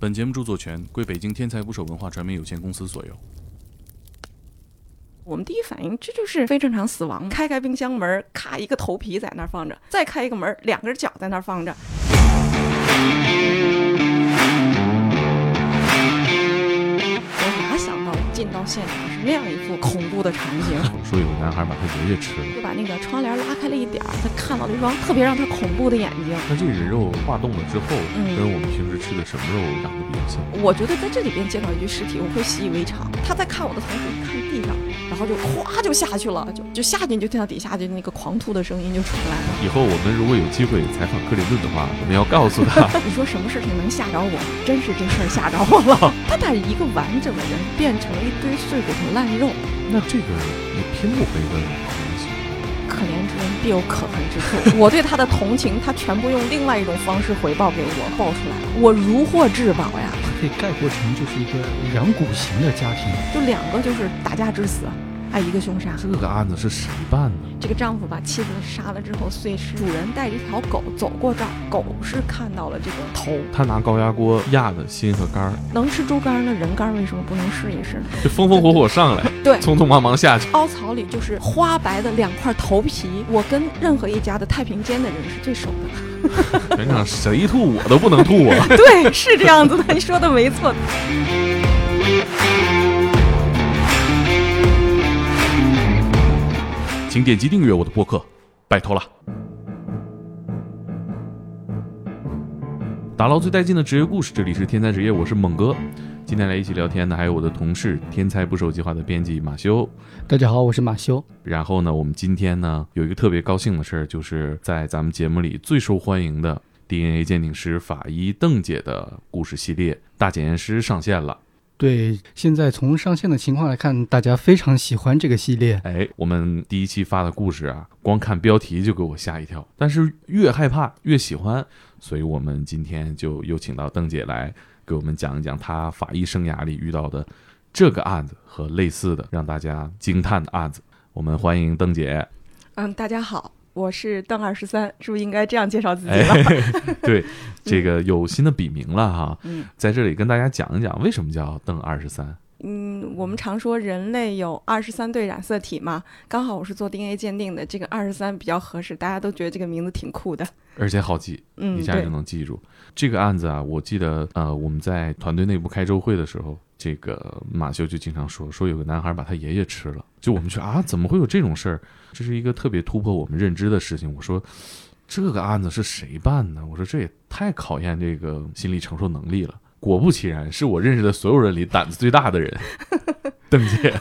本节目著作权归北京天才捕手文化传媒有限公司所有。我们第一反应，这就是非正常死亡。开开冰箱门，咔一个头皮在那儿放着，再开一个门，两根脚在那儿放着。进到现场是那样一副恐怖的场景？说有个男孩把他爷爷吃了，就把那个窗帘拉开了一点儿，他看到了一双特别让他恐怖的眼睛。那这个人肉化冻了之后，嗯跟我们平时吃的什么肉长得比较像？我觉得在这里边见到一具尸体，我会习以为常。他在看我的同时，看地上，然后就哗就下去了，就就下去，你就听到底下就那个狂吐的声音就出来了。以后我们如果有机会采访克林顿的话，我们要告诉他，你说什么事情能吓着我？真是这事儿吓着我了。他把一个完整的人变成了一堆碎骨头烂肉，那这个也拼不回个同情。可怜之人必有可恨之处。我对他的同情，他全部用另外一种方式回报给我，报出来了，我如获至宝呀！可以概括成就是一个两股型的家庭。就两个就是打架致死，还一个凶杀。这个案子是谁办的？这个丈夫把妻子杀了之后碎尸，主人带着一条狗走过这儿，狗是看到了这个头，他拿高压锅压的心和肝儿，能吃猪肝儿，那人肝儿为什么不能试一试呢？就风风火火上来，对匆匆忙忙下去。凹槽里就是花白的两块头皮，我跟任何一家的太平间的人是最熟的。全场谁吐我都不能吐啊！对，是这样子的，你说的没错。请点击订阅我的播客，拜托了。打捞最带劲的职业故事，这里是天才职业，我是猛哥。今天来一起聊天的还有我的同事天才捕手计划的编辑马修。大家好，我是马修。然后呢，我们今天呢有一个特别高兴的事儿，就是在咱们节目里最受欢迎的 DNA 鉴定师法医邓姐的故事系列《大检验师》上线了。对，现在从上线的情况来看，大家非常喜欢这个系列。哎，我们第一期发的故事啊，光看标题就给我吓一跳，但是越害怕越喜欢，所以我们今天就又请到邓姐来给我们讲一讲她法医生涯里遇到的这个案子和类似的让大家惊叹的案子。我们欢迎邓姐。嗯，大家好，我是邓二十三，是不是应该这样介绍自己哎了？，对，这个有新的笔名了哈，嗯在这里跟大家讲一讲为什么叫邓二十三。嗯，我们常说人类有二十三对染色体嘛，刚好我是做 DNA 鉴定的，这个二十三比较合适，大家都觉得这个名字挺酷的。而且好记，嗯，对一下就，能记住。这个案子啊，我记得呃，我们在团队内部开周会的时候，这个马修就经常说，说有个男孩把他爷爷吃了。就我们去啊，怎么会有这种事儿？这是一个特别突破我们认知的事情。我说，这个案子是谁办的？我说这也太考验这个心理承受能力了。果不其然，是我认识的所有人里胆子最大的人，邓姐。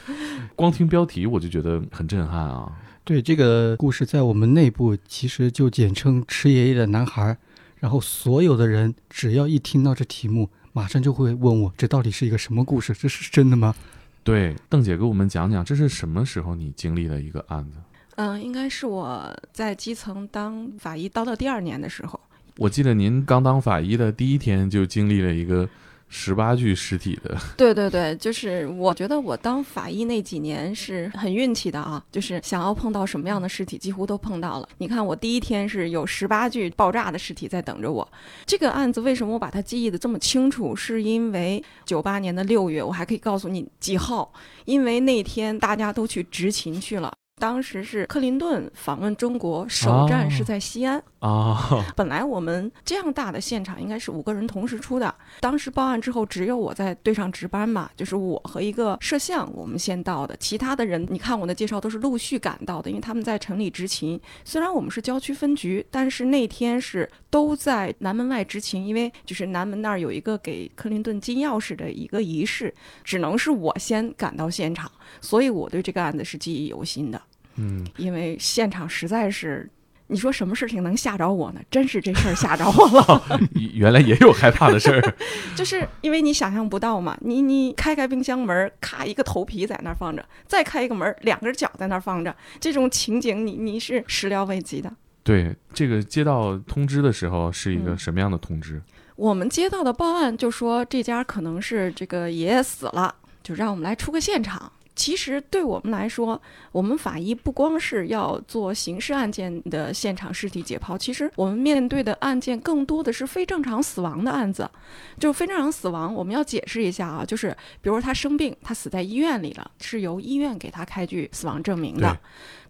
光听标题我就觉得很震撼啊！对这个故事，在我们内部其实就简称“吃爷爷的男孩”。然后所有的人只要一听到这题目，马上就会问我：这到底是一个什么故事？这是真的吗？对，邓姐给我们讲讲，这是什么时候你经历的一个案子？嗯、应该是我在基层当法医当到第二年的时候。我记得您刚当法医的第一天就经历了一个十八具尸体的，对对对，就是我觉得我当法医那几年是很运气的啊，就是想要碰到什么样的尸体，几乎都碰到了。你看，我第一天是有十八具爆炸的尸体在等着我。这个案子为什么我把它记忆的这么清楚？是因为九八年的六月，我还可以告诉你几号，因为那天大家都去执勤去了。当时是克林顿访问中国，首站是在西安。啊，本来我们这样大的现场应该是五个人同时出的，当时报案之后只有我在队上值班嘛，就是我和一个摄像我们先到的，其他的人你看我的介绍都是陆续赶到的，因为他们在城里执勤。虽然我们是郊区分局，但是那天是都在南门外执勤，因为就是南门那儿有一个给克林顿金钥匙的一个仪式，只能是我先赶到现场，所以我对这个案子是记忆犹新的，嗯，因为现场实在是。你说什么事情能吓着我呢？真是这事儿吓着我了。原来也有害怕的事儿，就是因为你想象不到嘛，你你开开冰箱门，咔一个头皮在那儿放着，再开一个门，两根脚在那儿放着，这种情景你你是始料未及的。对，这个接到通知的时候是一个嗯什么样的通知？我们接到的报案就说这家可能是这个爷爷死了，就让我们来出个现场。其实对我们来说，我们法医不光是要做刑事案件的现场尸体解剖，其实我们面对的案件更多的是非正常死亡的案子。就是非正常死亡，我们要解释一下啊，就是比如他生病，他死在医院里了，是由医院给他开具死亡证明的。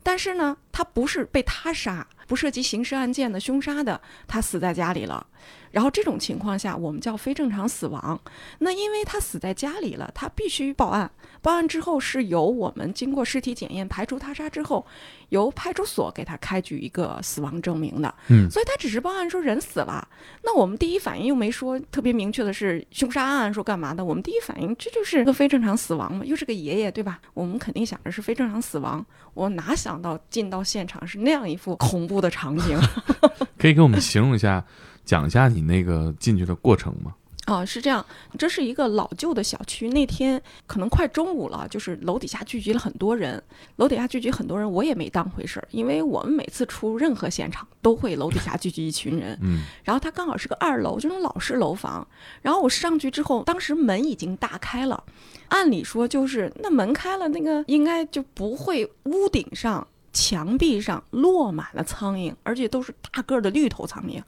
但是呢，他不是被他杀，不涉及刑事案件的凶杀的，他死在家里了。然后这种情况下，我们叫非正常死亡。那因为他死在家里了，他必须报案。报案之后是由我们经过尸体检验排除他杀之后，由派出所给他开具一个死亡证明的。嗯所以他只是报案说人死了，那我们第一反应又没说特别明确的是凶杀案，说干嘛的？我们第一反应这就是个非正常死亡嘛，又是个爷爷，对吧？我们肯定想着是非正常死亡，我哪想到进到现场是那样一副恐怖的场景。可以给我们形容一下，讲一下你那个进去的过程吗？哦，是这样，这是一个老旧的小区。那天可能快中午了，就是楼底下聚集了很多人，楼底下聚集很多人，我也没当回事儿，因为我们每次出任何现场都会楼底下聚集一群人。嗯然后它刚好是个二楼，这种老式楼房。然后我上去之后，当时门已经大开了，按理说就是那门开了，那个应该就不会屋顶上、墙壁上落满了苍蝇，而且都是大个儿的绿头苍蝇。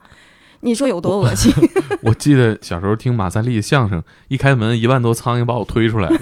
你说有多恶心？我记得小时候听马三立的相声，一开门一万多苍蝇把我推出来了，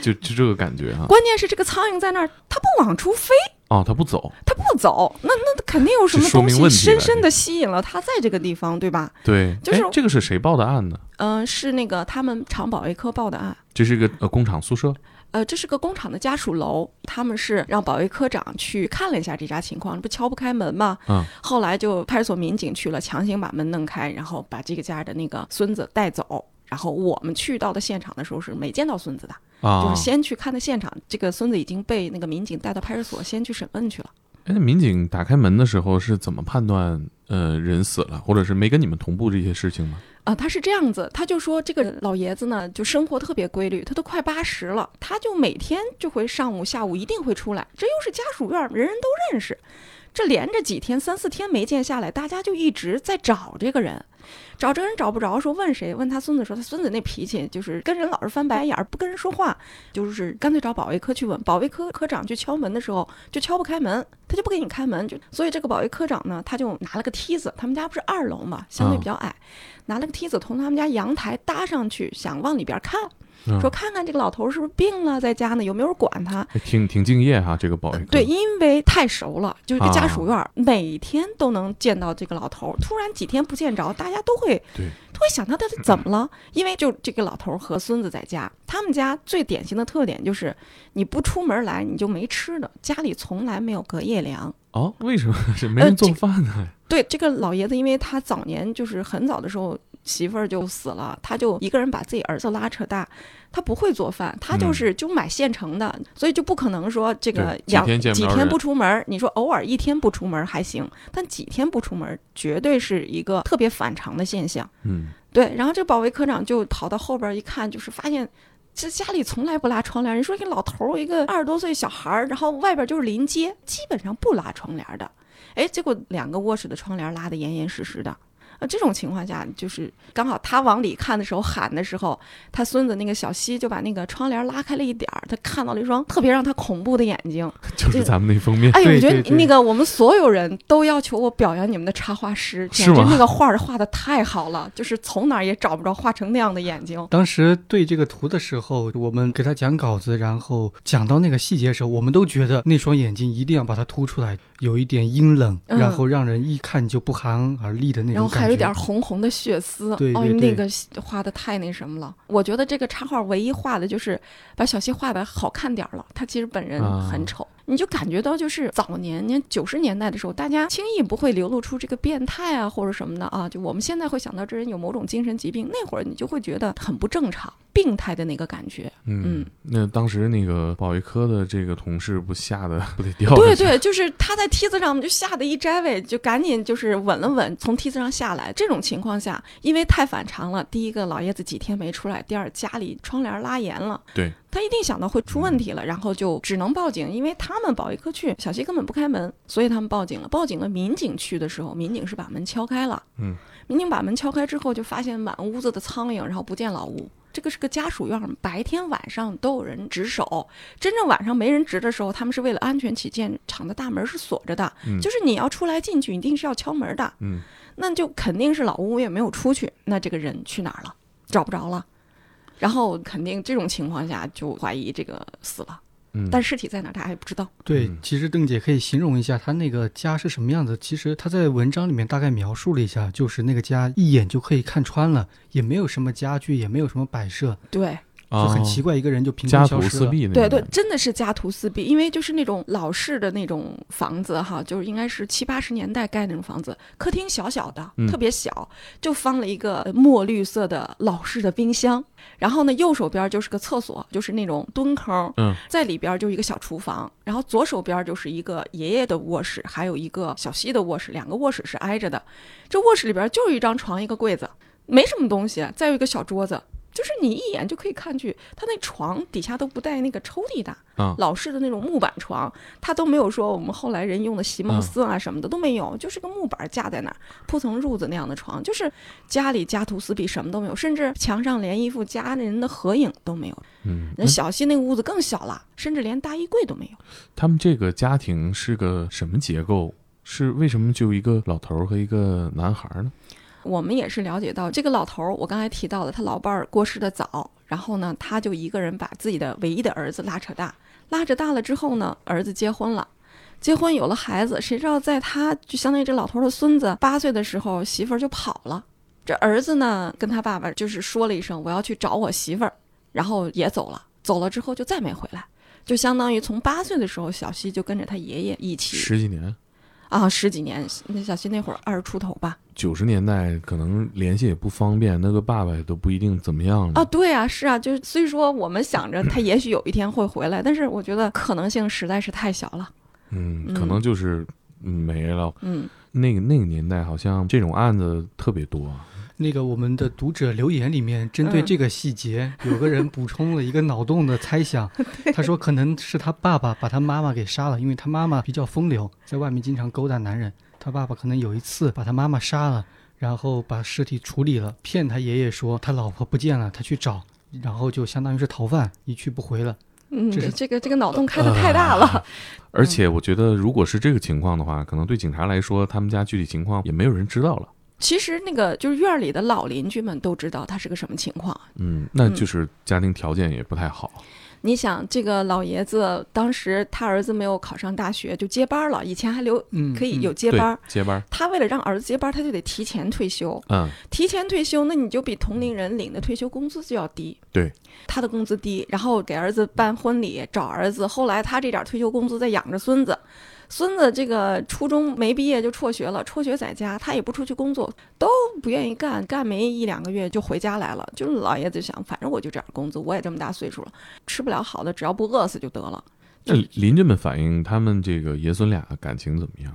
就就这个感觉啊、关键是这个苍蝇在那儿，它不往出飞，哦，它不走，它不走，那那肯定有什么说明东西问题深深的吸引了它在这个地方，对吧？对，就是哎这个是谁报的案呢？嗯、是那个他们厂保卫科报的案。这是一个呃工厂宿舍，呃，这是个工厂的家属楼，他们是让保卫科长去看了一下这家情况，不敲不开门吗？嗯，后来就派出所民警去了，强行把门弄开，然后把这个家的那个孙子带走。然后我们去到的现场的时候是没见到孙子的，啊，就是先去看的现场，这个孙子已经被那个民警带到派出所先去审问去了。哎，那民警打开门的时候是怎么判断呃人死了，或者是没跟你们同步这些事情吗？啊、他是这样子，他就说这个老爷子呢，就生活特别规律，他都快八十了，他就每天就会上午、下午一定会出来，这又是家属院，人人都认识。这连着几天、三四天没见下来，大家就一直在找这个人，找这个人找不着，说问谁？问他孙子说，他孙子那脾气就是跟人老是翻白眼儿，不跟人说话，就是干脆找保卫科去问。保卫科科长去敲门的时候，就敲不开门，他就不给你开门，就所以这个保卫科长呢，他就拿了个梯子，他们家不是二楼嘛，相对比较矮，拿了个梯子从他们家阳台搭上去，想往里边看，嗯说看看这个老头儿是不是病了，在家呢，有没有人管他。哎挺挺敬业哈，这个保卫科对，因为太熟了，就是个家啊属院儿，每天都能见到这个老头儿。突然几天不见着，大家都会对都会想他到底怎么了？因为就这个老头儿和孙子在家，他们家最典型的特点就是你不出门来你就没吃的，家里从来没有隔夜粮。哦，为什么 是没人做饭呢？对这个老爷子，因为他早年就是很早的时候媳妇儿就死了，他就一个人把自己儿子拉扯大，他不会做饭，他就是就买现成的，所以就不可能说这个养几两天不着人几天不出门，你说偶尔一天不出门还行，但几天不出门绝对是一个特别反常的现象。嗯，对，然后这保卫科长就跑到后边一看，就是发现。这家里从来不拉窗帘。你说一个老头儿，一个二十多岁小孩儿，然后外边就是临街，基本上不拉窗帘的。哎，结果两个卧室的窗帘拉得严严实实的。呃，这种情况下，就是刚好他往里看的时候喊的时候，他孙子那个小西就把那个窗帘拉开了一点儿，他看到了一双特别让他恐怖的眼睛。就是咱们那封面，哎，对我觉得那个我们所有人都要求我表扬你们的插画师，简是吗直那个画儿画的太好了，就是从哪儿也找不着画成那样的眼睛。当时对这个图的时候，我们给他讲稿子，然后讲到那个细节的时候，我们都觉得那双眼睛一定要把它凸出来，有一点阴冷，嗯然后让人一看就不寒而栗的那然后种感觉。还有点红红的血丝，哦，对对对那个画的太那什么了。我觉得这个插画唯一画的就是把小西画的好看点儿了，他其实本人啊很丑。你就感觉到，就是早年年九十年代的时候，大家轻易不会流露出这个变态啊或者什么的啊。就我们现在会想到这人有某种精神疾病，那会儿你就会觉得很不正常、病态的那个感觉。嗯嗯，那当时那个保卫科的这个同事不吓得 不得掉？对对，就是他在梯子上，我们就吓得一摘尾，就赶紧就是稳了稳，从梯子上下来。这种情况下，因为太反常了，第一个老爷子几天没出来，第二家里窗帘拉严了，对，他一定想到会出问题了，然后就只能报警，因为他们保卫科去，小西根本不开门，所以他们报警了。报警了，民警去的时候，民警是把门敲开了，嗯，民警把门敲开之后，就发现满屋子的苍蝇，然后不见老吴。这个是个家属院儿，白天晚上都有人值守。真正晚上没人值的时候，他们是为了安全起见，厂的大门是锁着的，嗯就是你要出来进去，一定是要敲门的。嗯，那就肯定是老吴也没有出去，那这个人去哪儿了？找不着了。然后肯定这种情况下就怀疑这个死了，嗯，但尸体在哪儿大家还不知道。对嗯，其实邓姐可以形容一下她那个家是什么样子。其实她在文章里面大概描述了一下，就是那个家一眼就可以看穿了，也没有什么家具，也没有什么摆设，对，就很奇怪，一个人就凭哦家空消失了。徒四壁那对对真的是家徒四壁，因为就是那种老式的那种房子哈，就是应该是七八十年代盖那种房子，客厅小小的，嗯特别小，就放了一个呃墨绿色的老式的冰箱，然后呢右手边就是个厕所，就是那种蹲坑，嗯，在里边就是一个小厨房，然后左手边就是一个爷爷的卧室，还有一个小西的卧室，两个卧室是挨着的，这卧室里边就是一张床一个柜子，没什么东西，再有一个小桌子。就是你一眼就可以看去，他那床底下都不带那个抽屉的，啊老式的那种木板床，他都没有说我们后来人用的席梦思啊什么的都没有，就是个木板架在那儿，铺层褥子那样的床，就是家里家徒四壁，什么都没有，甚至墙上连一幅家人的合影都没有。嗯，那小西那个屋子更小了，甚至连大衣柜都没有。他们这个家庭是个什么结构？是为什么就一个老头儿和一个男孩儿呢？我们也是了解到，这个老头儿，我刚才提到的，他老伴儿过世的早，然后呢，他就一个人把自己的唯一的儿子拉扯大，拉扯大了之后呢，儿子结婚了。结婚有了孩子，谁知道在他就相当于这老头儿的孙子八岁的时候，媳妇儿就跑了。这儿子呢，跟他爸爸就是说了一声我要去找我媳妇儿，然后也走了。走了之后就再没回来，就相当于从八岁的时候，小西就跟着他爷爷一起十几年，啊十几年。那小西那会儿二十出头吧，九十年代可能联系也不方便，那个爸爸也都不一定怎么样了啊，对啊，是啊，就是所以说我们想着他也许有一天会回来，但是我觉得可能性实在是太小了。嗯，嗯可能就是嗯没了。嗯，那个那个年代好像这种案子特别多，那个我们的读者留言里面，针对嗯这个细节，有个人补充了一个脑洞的猜想，他说可能是他爸爸把他妈妈给杀了，因为他妈妈比较风流，在外面经常勾搭男人，他爸爸可能有一次把他妈妈杀了，然后把尸体处理了，骗他爷爷说他老婆不见了，他去找，然后就相当于是逃犯，一去不回了。嗯，这这个这个脑洞开的太大了。而且我觉得如果是这个情况的话，可能对警察来说，他们家具体情况也没有人知道了。其实那个就是院儿里的老邻居们都知道他是个什么情况。嗯，那就是家庭条件也不太好。你想，这个老爷子当时他儿子没有考上大学就接班了，以前还留嗯，可以有接班儿。，接班儿。他为了让儿子接班儿，他就得提前退休。嗯，提前退休，那你就比同龄人领的退休工资就要低。对，他的工资低，然后给儿子办婚礼，找儿子，后来他这点退休工资再养着孙子。孙子这个初中没毕业就辍学了，辍学在家，他也不出去工作，都不愿意干，干没一两个月就回家来了。就是老爷子想，反正我就这点工资，我也这么大岁数了，吃不了好的，只要不饿死就得了。那邻居们反映他们这个爷孙俩感情怎么样？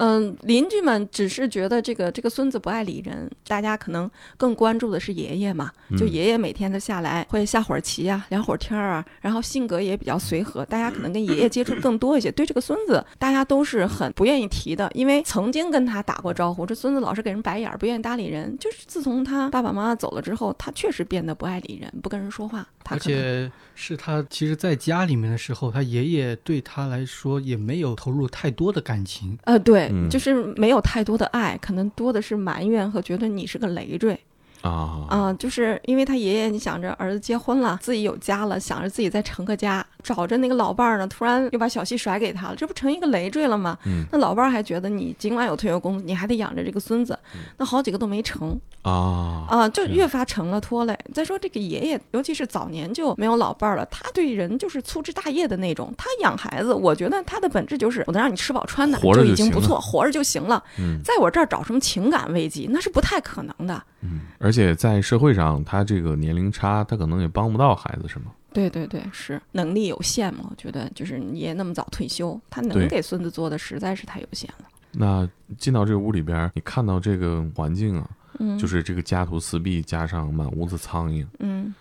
嗯，邻居们只是觉得这个这个孙子不爱理人，大家可能更关注的是爷爷嘛。就嗯爷爷每天的下来会下会儿棋啊，聊会儿天儿啊，然后性格也比较随和，大家可能跟爷爷接触更多一些。对这个孙子，大家都是很不愿意提的，因为曾经跟他打过招呼，这孙子老是给人白眼儿，不愿意搭理人。就是自从他爸爸妈妈走了之后，他确实变得不爱理人，不跟人说话。他而且是他其实在家里面的时候，他爷爷对他来说也没有投入太多的感情。呃，对，嗯就是没有太多的爱，可能多的是埋怨和觉得你是个累赘。啊啊、就是因为他爷爷，你想着儿子结婚了，自己有家了，想着自己再成个家，找着那个老伴儿呢，突然又把小西甩给他了，这不成一个累赘了吗？嗯那老伴儿还觉得你尽管有退休工资，你还得养着这个孙子，那好几个都没成啊啊、就越发成了拖累。再说这个爷爷，尤其是早年就没有老伴儿了，他对人就是粗枝大叶的那种。他养孩子，我觉得他的本质就是我能让你吃饱穿暖，就已经不错，活着就行了。嗯在我这儿找什么情感慰藉，那是不太可能的。嗯，而且在社会上，他这个年龄差，他可能也帮不到孩子，是吗？对对对，是能力有限嘛？我觉得就是你爷那么早退休，他能给孙子做的实在是太有限了。那进到这个屋里边儿，你看到这个环境啊，嗯，就是这个家徒四壁，加上满屋子苍蝇，嗯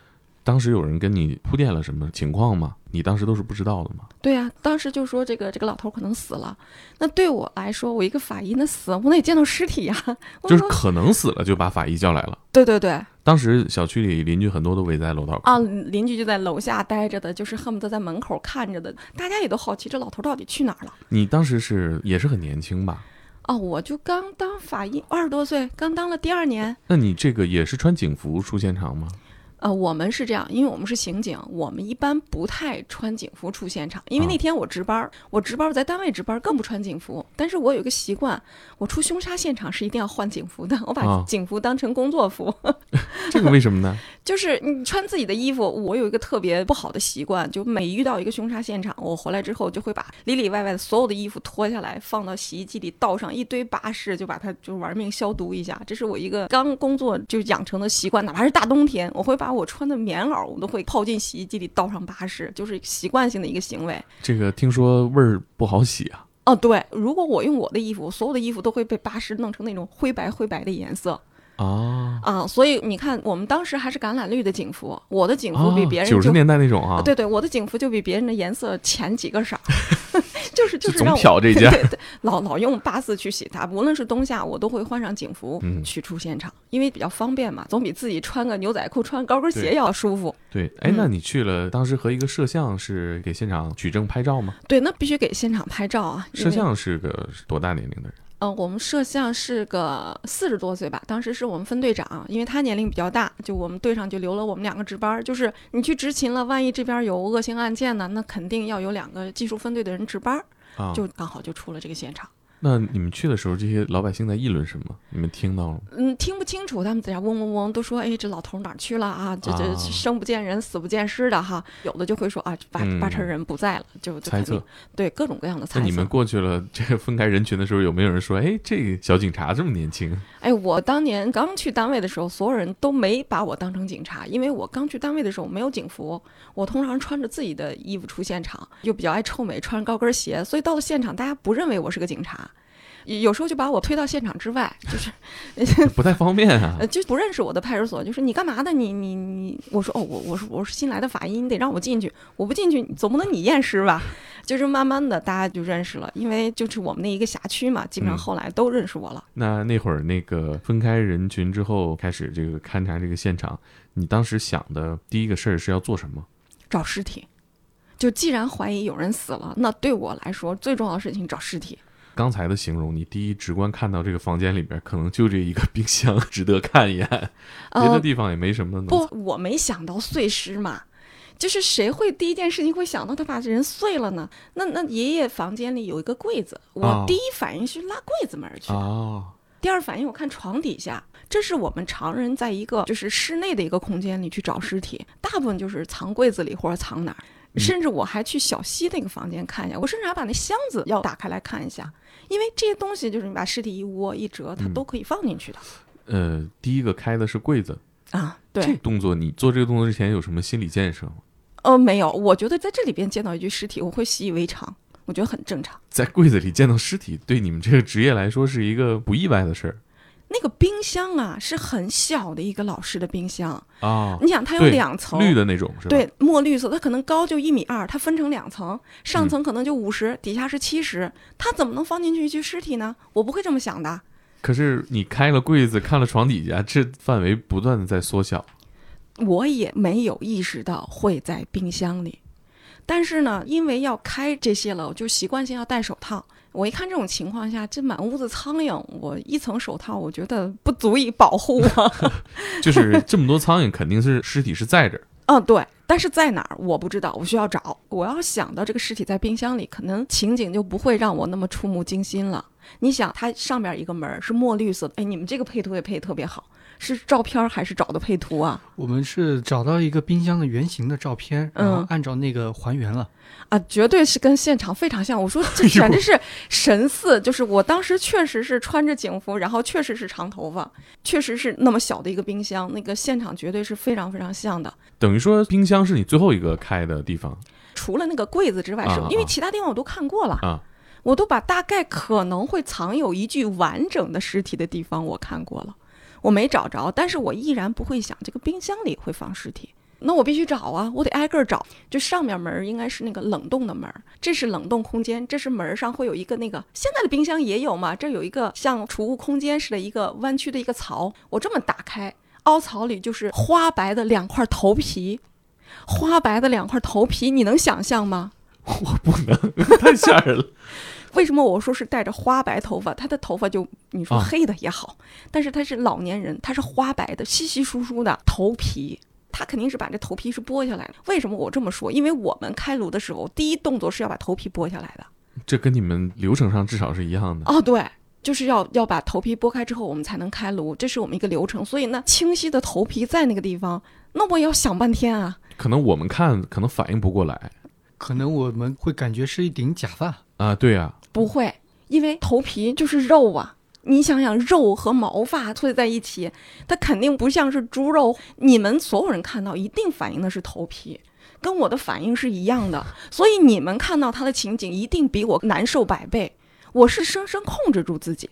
当时有人跟你铺垫了什么情况吗？你当时都是不知道的吗？对呀、当时就说这个这个老头可能死了。那对我来说，我一个法医，那死我得见到尸体呀、就是可能死了就把法医叫来了。对对对当时小区里邻居很多都围在楼道，啊，邻居就在楼下待着的，就是恨不得在门口看着的。大家也都好奇这老头到底去哪儿了。你当时是也是很年轻吧？哦，我就刚当法医，二十多岁，刚当了第二年。那你这个也是穿警服出现场吗？呃，我们是这样，因为我们是刑警，我们一般不太穿警服出现场。因为啊那天我值班儿，我值班在单位值班儿更不穿警服。但是我有一个习惯，我出凶杀现场是一定要换警服的，我把啊 警服当成工作服。这个为什么呢？就是你穿自己的衣服，我有一个特别不好的习惯，就每遇到一个凶杀现场，我回来之后就会把里里外外的所有的衣服脱下来，放到洗衣机里倒上一堆巴士，就把它就玩命消毒一下。这是我一个刚工作就养成的习惯，哪怕是大冬天，我会把我穿的棉袄我都会泡进洗衣机里倒上八十，就是习惯性的一个行为。这个听说味儿不好洗啊。哦，对，如果我用我的衣服，所有的衣服都会被八十弄成那种灰白灰白的颜色啊，啊，所以你看，我们当时还是橄榄绿的警服，我的警服比别人就九十年代那种啊，对对，我的警服就比别人的颜色浅几个色儿，就是就是总让我瞟这件 老老用八四去洗它，无论是冬夏，我都会换上警服嗯去出现场，因为比较方便嘛，总比自己穿个牛仔裤、穿高跟鞋要舒服。对，哎嗯，那你去了，当时和一个摄像是给现场取证拍照吗？对，那必须给现场拍照啊。摄像是个多大年龄的人？呃，我们摄像是个四十多岁吧，当时是我们分队长，因为他年龄比较大，就我们队上就留了我们两个值班儿。就是你去执勤了，万一这边有恶性案件呢，那肯定要有两个技术分队的人值班就刚好就出了这个现场。那你们去的时候，这些老百姓在议论什么？你们听到了吗？嗯，听不清楚，他们在那嗡嗡嗡，都说，哎，这老头哪儿去了啊？这这啊生不见人，死不见尸的哈。有的就会说啊，八嗯八成人不在了，就就猜测。对各种各样的猜测。那你们过去了，这个分开人群的时候，有没有人说，哎，这个小警察这么年轻？哎，我当年刚去单位的时候，所有人都没把我当成警察，因为我刚去单位的时候没有警服，我通常穿着自己的衣服出现场，又比较爱臭美，穿高跟鞋，所以到了现场，大家不认为我是个警察。有时候就把我推到现场之外，就是 不太方便啊呃，。就不认识我的派出所，就是你干嘛的？你你你，我说哦，我我是我是新来的法医，你得让我进去，我不进去，总不能你验尸吧？就是慢慢的大家就认识了，因为就是我们那一个辖区嘛，基本上嗯后来都认识我了。那那会儿那个分开人群之后，开始这个勘察这个现场，你当时想的第一个事儿是要做什么？找尸体，就既然怀疑有人死了，那对我来说最重要的事情找尸体。刚才的形容，你第一直观看到这个房间里边，可能就这一个冰箱值得看一眼，别的呃，地方也没什么能不，我没想到碎尸嘛。就是谁会第一件事情会想到他把人碎了呢？那那爷爷房间里有一个柜子，我哦第一反应是拉柜子门去的。啊，第二反应，我看床底下，这是我们常人在一个就是室内的一个空间里去找尸体，大部分就是藏柜子里或者藏哪儿。甚至我还去小西那个房间看一下，我甚至还把那箱子要打开来看一下，因为这些东西就是你把尸体一窝一折，它嗯都可以放进去的、呃，第一个开的是柜子，啊。这对，动作你做这个动作之前有什么心理建设吗？呃，没有，我觉得在这里边见到一具尸体，我会习以为常，我觉得很正常。在柜子里见到尸体，对你们这个职业来说是一个不意外的事儿那个冰箱啊，是很小的一个老式的冰箱，啊。你想它有两层，绿的那种是吧？，对，墨绿色，它可能高就一米二，它分成两层，上嗯层可能就五十、底下是七十，它怎么能放进去一具尸体呢？我不会这么想的。可是你开了柜子，看了床底下，这范围不断的在缩小。我也没有意识到会在冰箱里，但是呢，因为要开这些了，我就习惯性要戴手套。我一看这种情况下，这满屋子苍蝇，我一层手套，我觉得不足以保护我。就是这么多苍蝇，肯定是尸体是在这儿。嗯，对，但是在哪儿我不知道，我需要找。我要想到这个尸体在冰箱里，可能情景就不会让我那么触目惊心了。你想，它上面一个门是墨绿色的，哎，你们这个配图也配得特别好，是照片还是找的配图啊？我们是找到一个冰箱的原型的照片，然后嗯按照那个还原了。啊，绝对是跟现场非常像。我说这 简直是神似，就是我当时确实是穿着警服，然后确实是长头发，确实是那么小的一个冰箱，那个现场绝对是非常非常像的。等于说，冰箱是你最后一个开的地方除了那个柜子之外，是啊啊因为其他地方我都看过了。啊。我都把大概可能会藏有一具完整的尸体的地方我看过了，我没找着，但是我依然不会想这个冰箱里会放尸体。那我必须找啊，我得挨个儿找。就上面门儿应该是那个冷冻的门儿，这是冷冻空间，这是门儿上会有一个那个现在的冰箱也有嘛，这有一个像储物空间似的一个弯曲的一个槽，我这么打开，凹槽里就是花白的两块头皮，花白的两块头皮，你能想象吗？我不能，太吓人了。为什么我说是带着花白头发？他的头发就你说啊黑的也好，但是他是老年人，他是花白的、稀稀疏疏的头皮，他肯定是把这头皮是剥下来的。为什么我这么说？因为我们开颅的时候，第一动作是要把头皮剥下来的。这跟你们流程上至少是一样的。哦，对，就是要要把头皮剥开之后，我们才能开颅，这是我们一个流程。所以那清晰的头皮在那个地方，那我也要想半天啊。可能我们看可能反应不过来可能我们会感觉是一顶假发，啊。对呀、不会，因为头皮就是肉啊。你想想，肉和毛发凑在一起，它肯定不像是猪肉。你们所有人看到，一定反映的是头皮，跟我的反应是一样的。所以你们看到他的情景，一定比我难受百倍。我是生生控制住自己，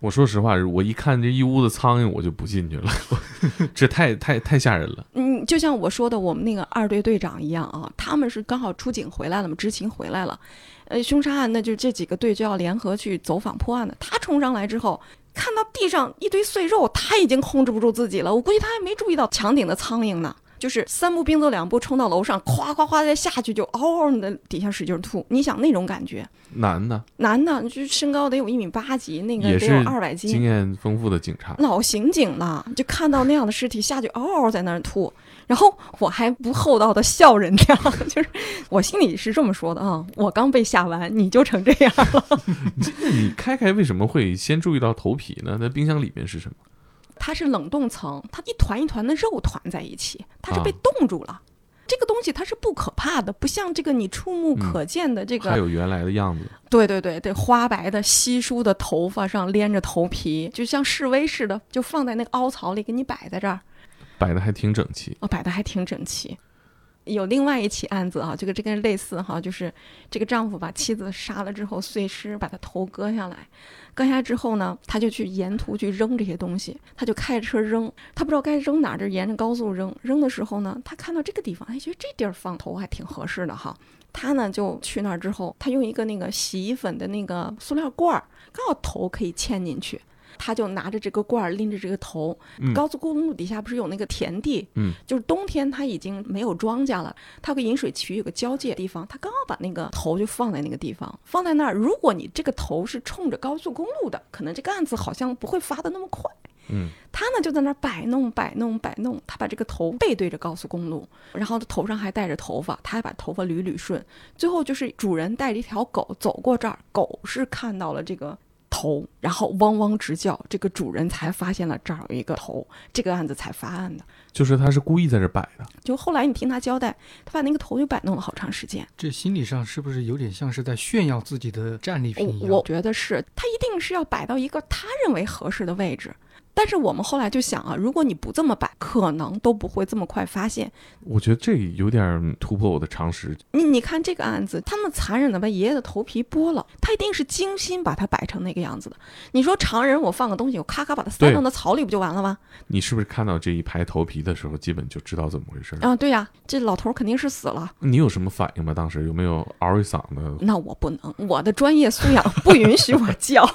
我说实话，我一看这一屋子苍蝇，我就不进去了，这太太太吓人了。嗯，就像我说的，我们那个二队队长一样啊，他们是刚好出警回来了嘛，执勤回来了，呃，凶杀案那就这几个队就要联合去走访破案的。他冲上来之后，看到地上一堆碎肉，他已经控制不住自己了。我估计他还没注意到墙顶的苍蝇呢，就是三步并作两步冲到楼上，咵咵咵再下去就嗷嗷的底下使劲吐。你想那种感觉，男的男的就身高得有一米八几，那个得有二百斤，经验丰富的警察，老刑警了，就看到那样的尸体下去，嗷嗷在那儿吐，然后我还不厚道的笑人家，就是我心里是这么说的啊，我刚被吓完，你就成这样了。那你开开为什么会先注意到头皮呢？那冰箱里面是什么？它是冷冻层，它一团一团的肉团在一起，它是被啊冻住了。这个东西它是不可怕的，不像这个你触目可见的这个，还有原来的样子。对对对对，花白的稀疏的头发上连着头皮，就像示威似的，就放在那个凹槽里给你摆在这儿。摆的还挺整齐。哦，摆的还挺整齐。有另外一起案子哈、这个这跟类似哈、就是这个丈夫把妻子杀了之后碎尸，把她头割下来，割下来之后呢，他就去沿途去扔这些东西，他就开着车扔，他不知道该扔哪，就沿着高速扔。扔的时候呢，他看到这个地方，哎，觉得这地儿放头还挺合适的哈。他呢就去那儿之后，他用一个那个洗衣粉的那个塑料罐儿，刚好头可以嵌进去。他就拿着这个罐儿，拎着这个头，嗯高速公路底下不是有那个田地，嗯，就是冬天他已经没有庄稼了，它和饮水渠有个交界地方，他刚好把那个头就放在那个地方，放在那儿。如果你这个头是冲着高速公路的，可能这个案子好像不会发的那么快。嗯，他呢就在那儿摆弄摆弄摆弄，他把这个头背对着高速公路，然后他头上还带着头发，他还把头发捋捋顺。最后就是主人带着一条狗走过这儿，狗是看到了这个头，然后汪汪直叫，这个主人才发现了这儿有一个头，这个案子才发案的。就是他是故意在这摆的。就后来你听他交代，他把那个头就摆弄了好长时间。这心理上是不是有点像是在炫耀自己的战利品一样？我我觉得是，他一定是要摆到一个他认为合适的位置。但是我们后来就想啊，如果你不这么摆，可能都不会这么快发现。我觉得这有点突破我的常识。你你看这个案子，他们残忍的把爷爷的头皮剥了，他一定是精心把它摆成那个样子的。你说常人我放个东西，我咔咔把它塞对到那槽里不就完了吗？你是不是看到这一排头皮的时候，基本就知道怎么回事？啊，对呀、这老头儿肯定是死了。你有什么反应吗？当时有没有嗷一嗓子？那我不能，我的专业素养不允许我叫。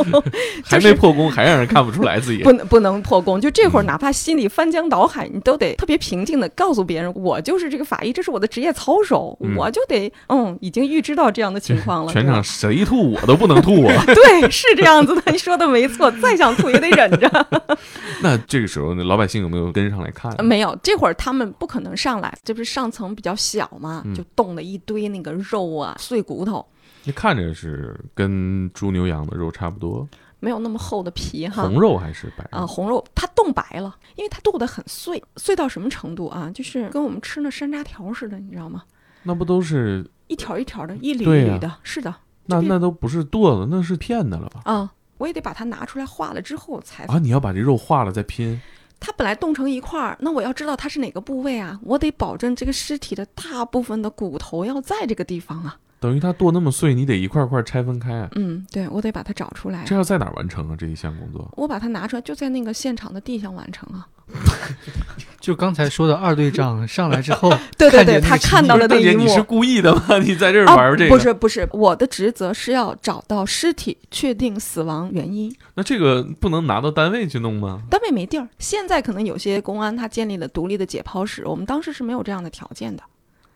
还没破功，还让人看不出来自己不能不能破功。就这会儿，哪怕心里翻江倒海，你都得特别平静的告诉别人，我就是这个法医，这是我的职业操守，嗯我就得嗯，已经预知到这样的情况了。全场谁吐我都不能吐啊！对是这样子的，你说的没错，再想吐也得忍着。那这个时候，那老百姓有没有跟上来看？没有，这会儿他们不可能上来，这不是上层比较小嘛，嗯就冻了一堆那个肉啊、碎骨头，你看着是跟猪牛羊的肉差不多，没有那么厚的皮哈。红肉还是白啊，肉？红肉它冻白了，因为它剁得很碎，碎到什么程度啊？就是跟我们吃那山楂条似的，你知道吗？那不都是一条一条的，一缕一缕的，是的那那都不是剁的，那是片的了吧？啊。我也得把它拿出来化了之后才。啊，你要把这肉化了再拼，它本来冻成一块儿，那我要知道它是哪个部位啊？我得保证这个尸体的大部分的骨头要在这个地方啊。等于它剁那么碎，你得一块块拆分开啊。嗯，对，我得把它找出来。这要在哪儿完成啊？这一项工作？我把它拿出来，就在那个现场的地上完成啊。就刚才说的二队长上来之后，对 对对，他看到了那一幕你。是故意的吗？你在这儿啊玩这个？不是不是，我的职责是要找到尸体，确定死亡原因。那这个不能拿到单位去弄吗？单位没地儿，现在可能有些公安他建立了独立的解剖室，我们当时是没有这样的条件的。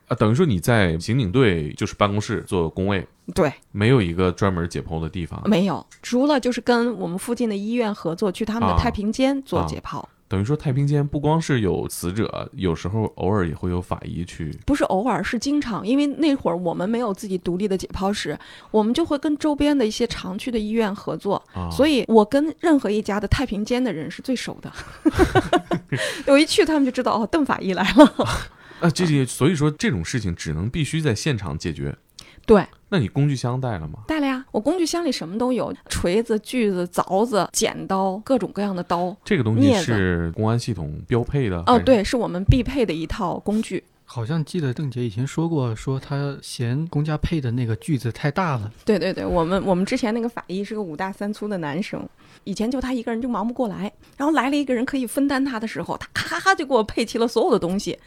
啊，等于说你在刑警队就是办公室做工位，对，没有一个专门解剖的地方。没有，除了就是跟我们附近的医院合作，去他们的啊太平间做啊解剖。等于说太平间不光是有死者，有时候偶尔也会有法医去。不是偶尔，是经常，因为那会儿我们没有自己独立的解剖室，我们就会跟周边的一些常去的医院合作，啊，所以我跟任何一家的太平间的人是最熟的。我一去，他们就知道哦，邓法医来了。啊，这些所以说这种事情只能必须在现场解决。对，那你工具箱带了吗？带了呀，我工具箱里什么都有，锤子、锯子、凿子、剪刀，各种各样的刀。这个东西是公安系统标配的。哦，对，是我们必配的一套工具。好像记得邓姐以前说过，说她嫌公家配的那个锯子太大了。对对对，我们我们之前那个法医是个五大三粗的男生，以前就他一个人就忙不过来，然后来了一个人可以分担他的时候，他咔咔咔就给我配齐了所有的东西。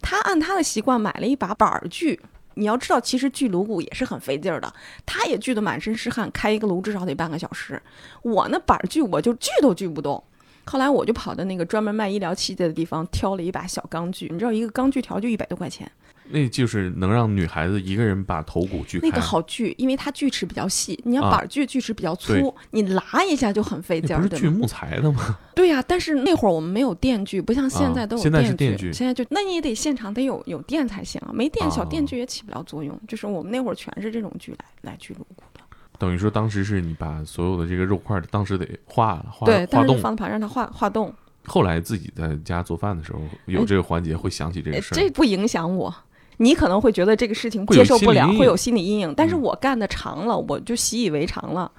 他按他的习惯买了一把板锯。你要知道，其实锯颅骨也是很费劲儿的，他也锯得满身是汗，开一个颅至少得半个小时。我那板锯我就锯都锯不动。后来我就跑到那个专门卖医疗器械的地方，挑了一把小钢锯。你知道，一个钢锯条就一百多块钱。那就是能让女孩子一个人把头骨锯开。那个好锯，因为它锯齿比较细，你要啊板锯锯齿比较对粗，你拉一下就很费劲儿，不是？锯木材的吗？对呀、但是那会儿我们没有电锯，不像现在都有啊现在是电电锯现在就那你也得现场得有有电才行啊，没电小啊电锯也起不了作用。就是我们那会儿全是这种锯来来锯颅骨的，等于说当时是你把所有的这个肉块当时得化了，化对，化但是。放在盘让它化化冻，后来自己在家做饭的时候，有这个环节会想起这哎个事儿。这不影响我。你可能会觉得这个事情接受不了，会有心理阴影，但是嗯我干的长了，我就习以为常了。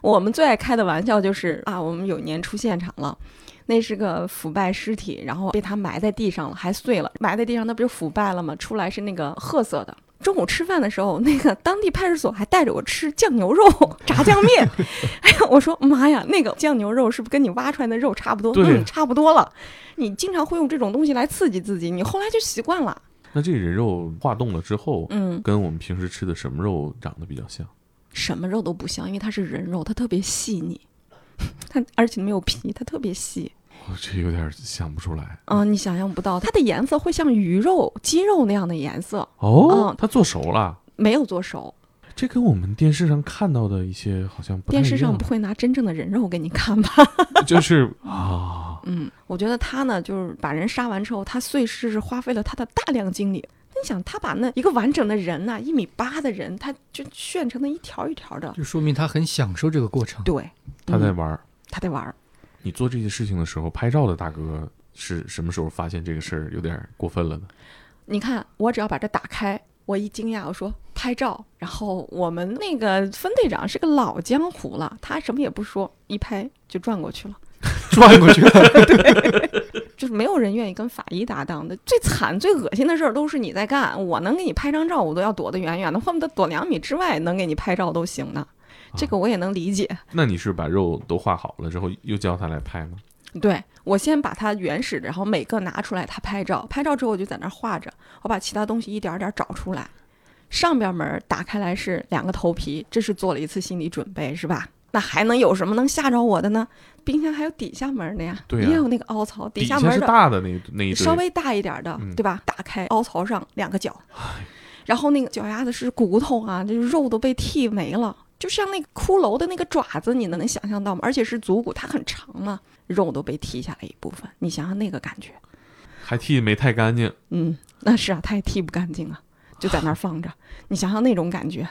我们最爱开的玩笑就是啊，我们有一年出现场了。那是个腐败尸体，然后被他埋在地上了，还碎了，埋在地上，那不就腐败了吗？出来是那个褐色的。中午吃饭的时候，那个当地派出所还带着我吃酱牛肉、炸酱面。哎呀，我说妈呀，那个酱牛肉是不是跟你挖出来的肉差不多？对嗯，差不多了。你经常会用这种东西来刺激自己，你后来就习惯了。那这人肉化冻了之后，嗯，跟我们平时吃的什么肉长得比较像？什么肉都不像，因为它是人肉，它特别细腻，它而且没有皮，它特别细。我这有点想不出来。嗯、你想象不到，它的颜色会像鱼肉、鸡肉那样的颜色，哦嗯，他做熟了，没有做熟。这跟我们电视上看到的一些好像不太电视上不会拿真正的人肉给你看吧？就是 啊，嗯，我觉得他呢，就是把人杀完之后，他碎尸是花费了他的大量精力。你想，他把那一个完整的人呐、一米八的人，他就炫成了一条一条的。就说明他很享受这个过程。对，嗯他在玩儿。他在玩儿。你做这些事情的时候，拍照的大哥是什么时候发现这个事儿有点过分了呢？你看，我只要把这打开，我一惊讶，我说拍照，然后我们那个分队长是个老江湖了，他什么也不说，一拍就转过去了，转过去了，对 就是没有人愿意跟法医搭档的。最惨、最恶心的事儿都是你在干，我能给你拍张照，我都要躲得远远的，恨不得躲两米之外能给你拍照都行呢。这个我也能理解。那你是把肉都画好了之后，又叫他来拍吗？对我先把它原始的，然后每个拿出来，他拍照，拍照之后我就在那儿画着，我把其他东西一点儿点儿找出来。上边门儿打开来是两个头皮，这是做了一次心理准备，是吧？那还能有什么能吓着我的呢？冰箱还有底下门儿的呀，也有那个凹槽，底下门儿的大的那那一堆，稍微大一点儿的，嗯对吧？打开凹槽上两个脚，然后那个脚丫子是骨头啊，就是肉都被剃没了，就像那个骷髅的那个爪子，你能想象到吗？而且是足骨，它很长嘛，肉都被剃下来一部分，你想想那个感觉，还剃没太干净。嗯，那是啊，它也剃不干净啊，就在那儿放着，你想想那种感觉，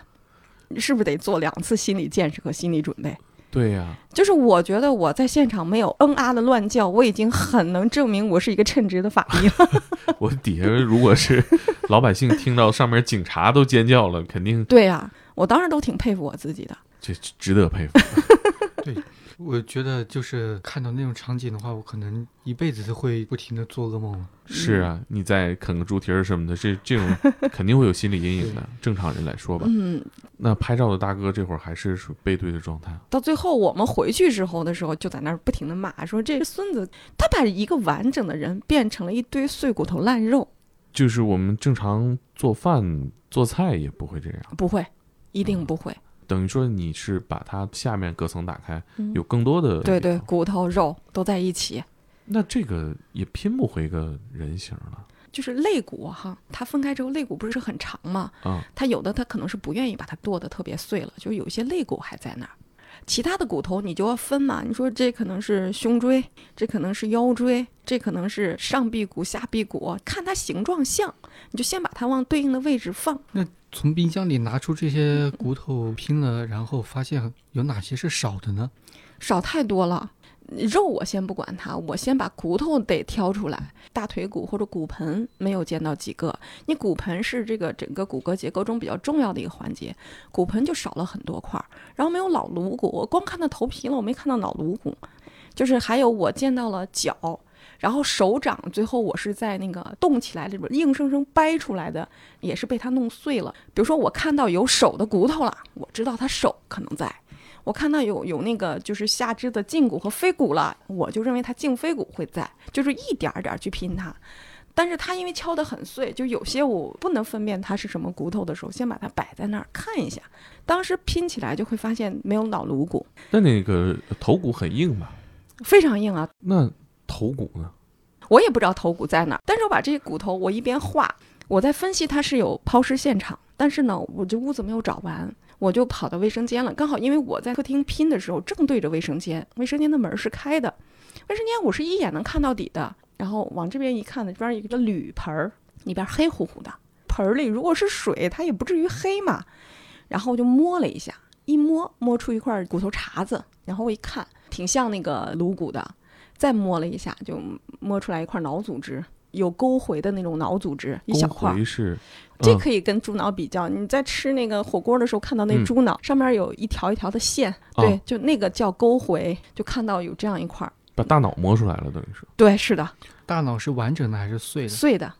是不是得做两次心理建设和心理准备？对呀、就是我觉得我在现场没有嗯啊的乱叫，我已经很能证明我是一个称职的法医了。我底下如果是老百姓听到上面警察都尖叫了，肯定对呀、我当时都挺佩服我自己的。这值得佩服。对我觉得就是看到那种场景的话，我可能一辈子都会不停的做噩梦。是啊，你再啃个猪蹄儿什么的，这这种 肯定会有心理阴影的。正常人来说吧，嗯，那拍照的大哥这会儿还是属背对的状态。到最后我们回去之后的时候，就在那儿不停的骂，说这个孙子他把一个完整的人变成了一堆碎骨头烂肉，就是我们正常做饭做菜也不会这样，不会，一定不会。等于说你是把它下面隔层打开，嗯有更多的对对，骨头肉都在一起，那这个也拼不回个人形了就是肋骨哈，它分开之后肋骨不是很长吗？啊。它有的它可能是不愿意把它剁得特别碎了，就是有些肋骨还在那儿。其他的骨头你就要分嘛，你说这可能是胸椎，这可能是腰椎，这可能是上臂骨、下臂骨，看它形状像，你就先把它往对应的位置放。那从冰箱里拿出这些骨头拼了，然后发现有哪些是少的呢？少太多了。肉我先不管它，我先把骨头得挑出来。大腿骨或者骨盆没有见到几个，你骨盆是这个整个骨骼结构中比较重要的一个环节，骨盆就少了很多块儿。然后没有脑颅骨，我光看到头皮了，我没看到脑颅骨。就是还有我见到了脚，然后手掌，最后我是在那个动起来里边硬生生掰出来的，也是被它弄碎了。比如说我看到有手的骨头了，我知道它手可能在。我看到有有那个就是下肢的胫骨和腓骨了，我就认为它胫腓骨会在，就是一点儿点儿去拼它。但是它因为敲得很碎，就有些我不能分辨它是什么骨头的时候，先把它摆在那儿看一下。当时拼起来就会发现没有脑颅骨，那那个头骨很硬吧？非常硬啊。那头骨呢？我也不知道头骨在哪儿，但是我把这些骨头我一边画，我在分析它是有抛尸现场，但是呢，我这屋子没有找完，我就跑到卫生间了。刚好因为我在客厅拼的时候正对着卫生间，卫生间的门是开的，卫生间我是一眼能看到底的。然后往这边一看呢，这边有一个铝盆儿，里边黑乎乎的，盆儿里如果是水，它也不至于黑嘛。然后我就摸了一下，一摸摸出一块骨头碴子，然后我一看，挺像那个颅骨的。再摸了一下，就摸出来一块脑组织，有沟回的那种脑组织，一小块是这嗯可以跟猪脑比较。你在吃那个火锅的时候看到那嗯猪脑、上面有一条一条的线，哦对，就那个叫沟回，就看到有这样一块儿。把大脑摸出来了，等于是。对，是的，大脑是完整的还是碎的？碎的，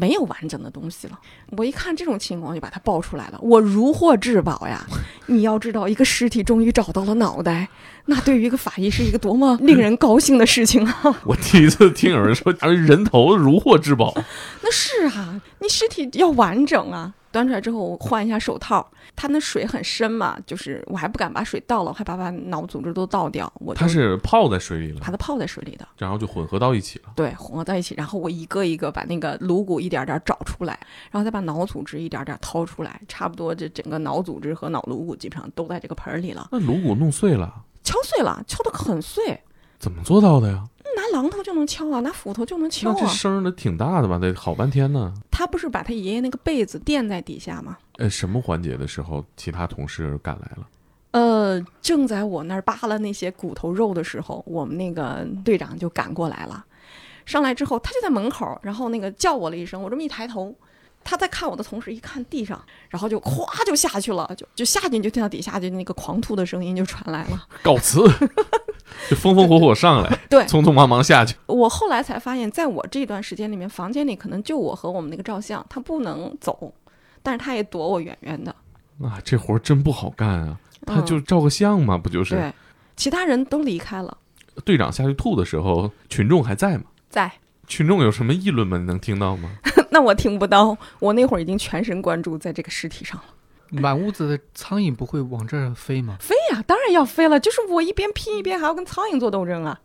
没有完整的东西了。我一看这种情况，就把它爆出来了。我如获至宝呀！你要知道，一个尸体终于找到了脑袋，那对于一个法医是一个多么令人高兴的事情啊！我第一次听有人说啊人头如获至宝，那是啊，你尸体要完整啊。端出来之后，我换一下手套，它那水很深嘛，就是我还不敢把水倒了，害怕把把脑组织都倒掉，我它是泡在水里了把，它泡在水里的，然后就混合到一起了。对，混合到一起，然后我一个一个把那个颅骨一点点找出来，然后再把脑组织一点点掏出来，差不多这整个脑组织和脑颅骨基本上都在这个盆儿里了，那颅骨弄碎了，敲碎了，敲得很碎，怎么做到的呀？拿榔头就能敲啊，拿斧头就能敲那这啊。声儿得挺大的吧？得好半天呢。他不是把他爷爷那个被子垫在底下吗？呃，什么环节的时候，其他同事赶来了？呃，正在我那儿扒拉那些骨头肉的时候，我们那个队长就赶过来了。上来之后，他就在门口，然后那个叫我了一声，我这么一抬头，他在看我的同时一看地上，然后就咵就下去了，就就下去你就听到底下就那个狂吐的声音就传来了。告辞，就风风火火上来，对匆匆忙忙下去。我后来才发现，在我这段时间里面，房间里可能就我和我们那个照相，他不能走，但是他也躲我远远的。啊，这活儿真不好干啊！他嗯就照个相嘛，不就是？对，其他人都离开了，队长下去吐的时候，群众还在吗？在。群众有什么议论吗？你能听到吗？那我听不到，我那会儿已经全神贯注在这个尸体上了。满屋子的苍蝇不会往这儿飞吗？飞呀、当然要飞了，就是我一边拼一边还要跟苍蝇做斗争啊。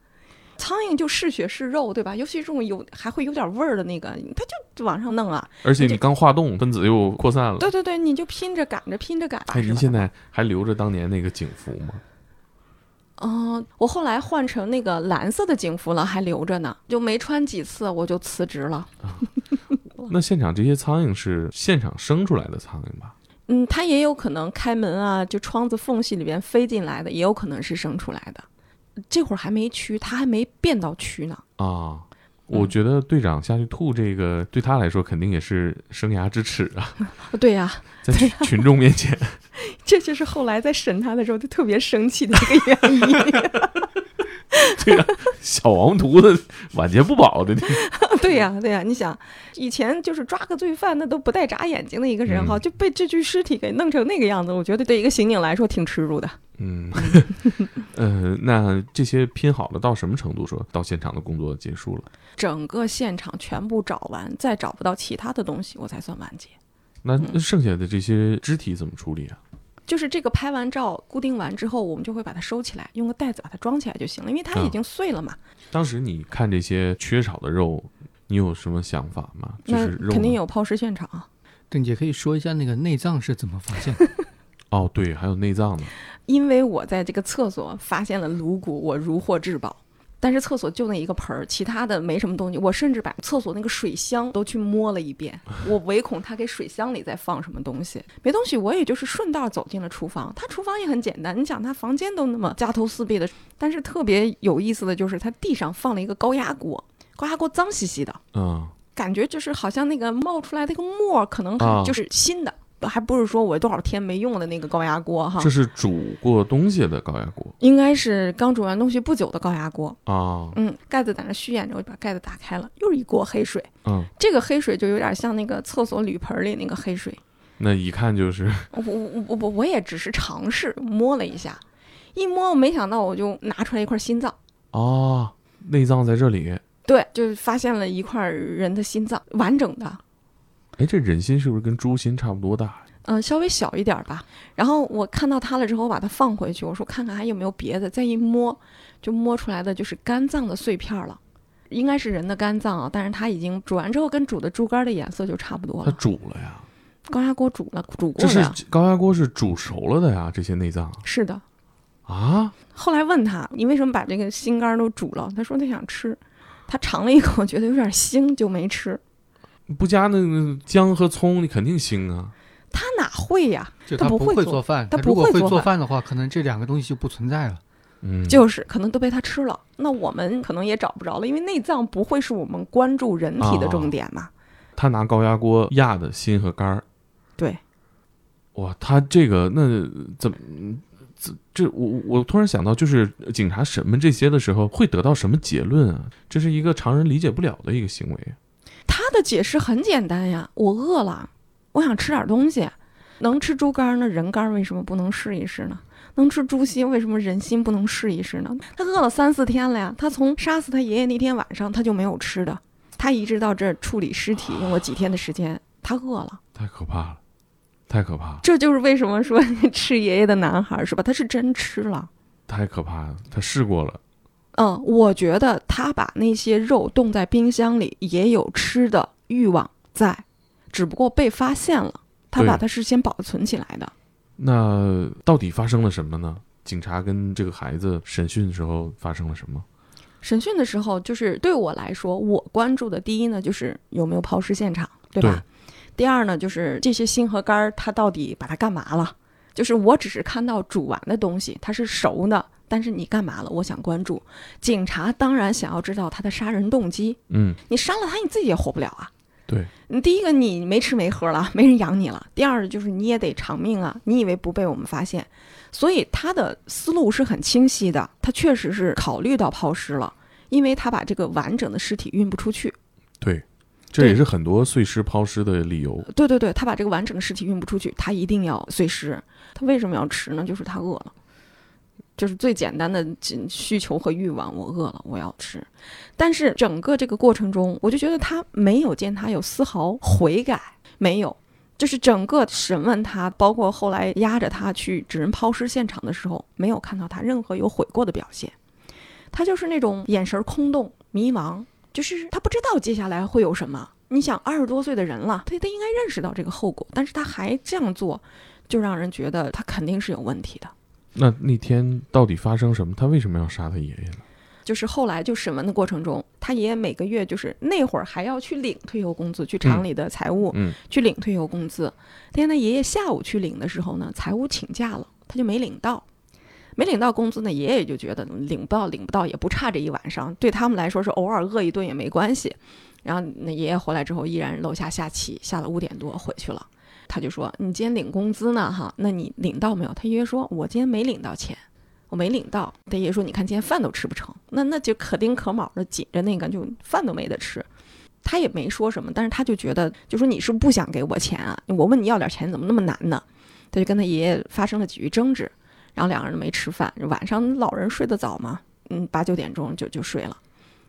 苍蝇就是血是肉，对吧？尤其这种有还会有点味儿的那个，它就就往上弄啊。而且你刚化冻，分子又扩散了。对对对，你就拼着赶着，拼着赶着。哎，您现在还留着当年那个警服吗？嗯、我后来换成那个蓝色的警服了，还留着呢，就没穿几次我就辞职了。那现场这些苍蝇是现场生出来的苍蝇吧？嗯，它也有可能开门啊，就窗子缝隙里边飞进来的，也有可能是生出来的。这会儿还没蛆，它还没变到蛆呢。啊，我觉得队长下去吐这个，对他来说肯定也是生涯之耻啊，对呀、在群群众面前，这就是后来在审他的时候他特别生气的一个原因。对呀、小王犊子晚节不保的，对呀、对呀、你想，以前就是抓个罪犯，那都不带眨眼睛的一个人哈，嗯就被这具尸体给弄成那个样子，我觉得对一个刑警来说挺耻辱的。嗯，呃，那这些拼好了到什么程度？说到现场的工作结束了，整个现场全部找完，再找不到其他的东西，我才算完结。那嗯剩下的这些肢体怎么处理啊？就是这个拍完照固定完之后，我们就会把它收起来，用个袋子把它装起来就行了，因为它已经碎了嘛。当时你看这些缺少的肉，你有什么想法吗？就是肉肯定有抛尸现场啊，邓姐可以说一下那个内脏是怎么发现的？哦，对，还有内脏呢。因为我在这个厕所发现了颅骨，我如获至宝。但是厕所就那一个盆儿，其他的没什么东西。我甚至把厕所那个水箱都去摸了一遍，我唯恐他给水箱里再放什么东西。没东西，我也就是顺道走进了厨房。他厨房也很简单，你想他房间都那么家徒四壁的，但是特别有意思的就是他地上放了一个高压锅，高压锅脏兮兮的，嗯，感觉就是好像那个冒出来那个沫儿可能就是新的，还不是说我多少天没用的那个高压锅哈这。是煮过东西的高压锅应该是刚煮完东西不久的高压锅，啊。嗯，盖子在那虚掩着，我就把盖子打开了，又是一锅黑水。嗯，这个黑水就有点像那个厕所铝盆里那个黑水。那一看就是我我我我我我也只是尝试摸了一下，一摸我没想到我就拿出来一块心脏，哦，内脏在这里。对，就是发现了一块人的心脏，完整的，哎，这人心是不是跟猪心差不多大呀？嗯、稍微小一点儿吧。然后我看到它了之后，我把它放回去，我说看看还有没有别的。再一摸，就摸出来的就是肝脏的碎片儿了。应该是人的肝脏啊，但是它已经煮完之后跟煮的猪肝的颜色就差不多了它。煮了呀？高压锅煮了，煮过这是。高压锅是煮熟了的呀？这些内脏是的。啊？后来问他，你为什么把这个心肝都煮了？他说他想吃。他尝了一口，觉得有点腥，就没吃。不加那个姜和葱，你肯定腥啊。他哪会呀？就他不会做饭，他不如果会会做饭的话，可能这两个东西就不存在了。嗯，就是可能都被他吃了。那我们可能也找不着了，因为内脏不会是我们关注人体的重点嘛。他拿高压锅压的心和肝儿。对，哇，他这个那怎么？这这我我突然想到，就是警察审问这些的时候，会得到什么结论啊？这是一个常人理解不了的一个行为。他的解释很简单呀，我饿了，我想吃点东西。能吃猪肝儿那人肝儿为什么不能试一试呢？能吃猪心，为什么人心不能试一试呢？他饿了三四天了呀，他从杀死他爷爷那天晚上他就没有吃的，他一直到这儿处理尸体用了几天的时间，他饿了。太可怕了，太可怕了，这就是为什么说 吃爷爷的男孩儿是吧？他是真吃了。太可怕了！他试过了，嗯，我觉得他把那些肉冻在冰箱里，也有吃的欲望在，只不过被发现了。他把它是先保存起来的。那到底发生了什么呢？警察跟这个孩子审讯的时候发生了什么？审讯的时候，就是对我来说，我关注的第一呢，就是有没有抛尸现场，对吧？第二呢，就是这些心和肝儿，他到底把它干嘛了？就是我只是看到煮完的东西，它是熟的，但是你干嘛了？我想关注。警察当然想要知道他的杀人动机，嗯，你杀了他，你自己也活不了啊。对，你第一个你没吃没喝了，没人养你了；第二就是你也得偿命啊，你以为不被我们发现？所以他的思路是很清晰的，他确实是考虑到抛尸了，因为他把这个完整的尸体运不出去。对，这也是很多碎尸抛尸的理由。对对对，他把这个完整的尸体运不出去，他一定要碎尸。他为什么要吃呢？就是他饿了，就是最简单的仅需求和欲望。我饿了，我要吃。但是整个这个过程中，我就觉得他没有见他有丝毫悔改，没有。就是整个审问他，包括后来押着他去指认抛尸现场的时候，没有看到他任何有悔过的表现。他就是那种眼神空洞、迷茫，就是他不知道接下来会有什么。你想，二十多岁的人了，他他应该认识到这个后果，但是他还这样做，就让人觉得他肯定是有问题的。那那天到底发生什么？他为什么要杀他爷爷呢？就是后来就审问的过程中，他爷爷每个月就是那会儿还要去领退休工资，去厂里的财务、嗯，去领退休工资。那天他爷爷下午去领的时候呢，财务请假了，他就没领到。没领到工资呢，爷爷就觉得领不到，领不到也不差这一晚上，对他们来说是偶尔饿一顿也没关系。然后那爷爷回来之后，依然楼下下棋，下了五点多回去了。他就说：“你今天领工资呢？哈，那你领到没有？”他爷爷说：“我今天没领到钱，我没领到。”他爷爷说：“你看今天饭都吃不成，那那就可丁可卯的紧着那个，就饭都没得吃。”他也没说什么，但是他就觉得，就说你是不想给我钱啊？我问你要点钱，怎么那么难呢？他就跟他爷爷发生了几句争执，然后两个人没吃饭。晚上老人睡得早嘛，嗯，八九点钟就就睡了，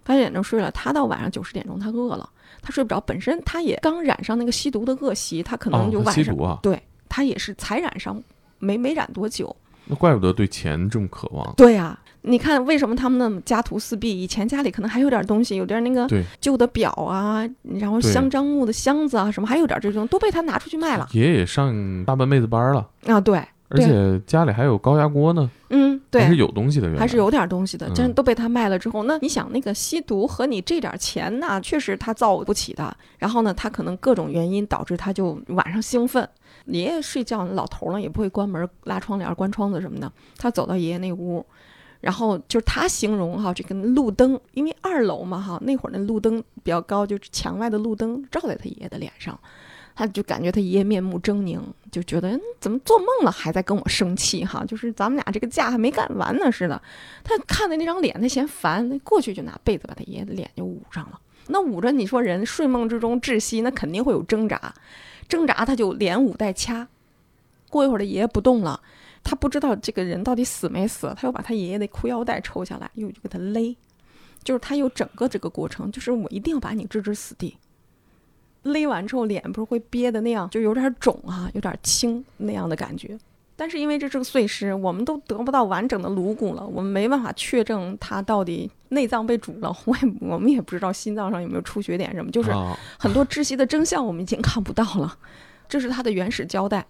八九点钟睡了。他到晚上九十点钟，他饿了，他睡不着。本身他也刚染上那个吸毒的恶习，他可能就晚上、吸毒啊，对他也是才染上，没没染多久。那怪不得对钱这么渴望。对呀、你看为什么他们那么家徒四壁？以前家里可能还有点东西，有点那个，旧的表啊，然后香樟木的箱子啊，什么还有点这种，都被他拿出去卖了爷爷上大半辈子班了，啊。对，而且家里还有高压锅呢，嗯，对。还是有东西的，还是有点东西的，嗯真都被他卖了之后，那你想那个吸毒和你这点钱呐，确实他造不起的。然后呢，他可能各种原因导致他就晚上兴奋，爷爷睡觉，老头儿呢也不会关门、拉窗帘、关窗子什么的。他走到爷爷那屋，然后就是他形容哈，这个路灯，因为二楼嘛哈，那会儿那路灯比较高，就是墙外的路灯照在他爷爷的脸上，他就感觉他爷爷面目狰狞，就觉得怎么做梦了还在跟我生气哈，就是咱们俩这个架还没干完呢似的。他看的那张脸，他嫌烦，那过去就拿被子把他爷爷的脸就捂上了。那捂着，你说人睡梦之中窒息，那肯定会有挣扎，挣扎他就连捂带掐。过一会儿，他爷爷不动了，他不知道这个人到底死没死，他又把他爷爷的裤腰带抽下来，又就给他勒，就是他有整个这个过程，就是我一定要把你置之死地。勒完之后，脸不是会憋的那样，就有点肿啊，有点青那样的感觉。但是因为这是个碎尸，我们都得不到完整的颅骨了，我们没办法确证他到底内脏被煮了，我也我们也不知道心脏上有没有出血点什么，就是啊，很多窒息的真相我们已经看不到了。这是他的原始交代，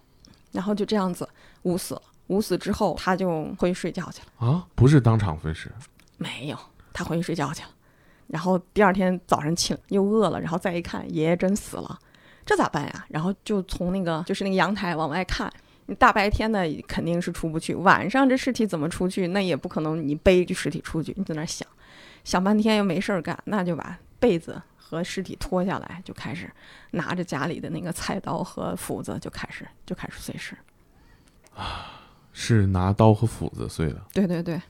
然后就这样子捂死了。捂死之后，他就回去睡觉去了。啊，不是当场分尸，没有，他回去睡觉去了。然后第二天早上起来又饿了，然后再一看，爷爷真死了，这咋办呀？然后就从那个就是那个阳台往外看，你大白天的肯定是出不去，晚上这尸体怎么出去？那也不可能你背着尸体出去，你在那儿想，想半天又没事儿干，那就把被子和尸体脱下来，就开始拿着家里的那个菜刀和斧子，就开始就开始碎尸。啊是拿刀和斧子碎的。对对对，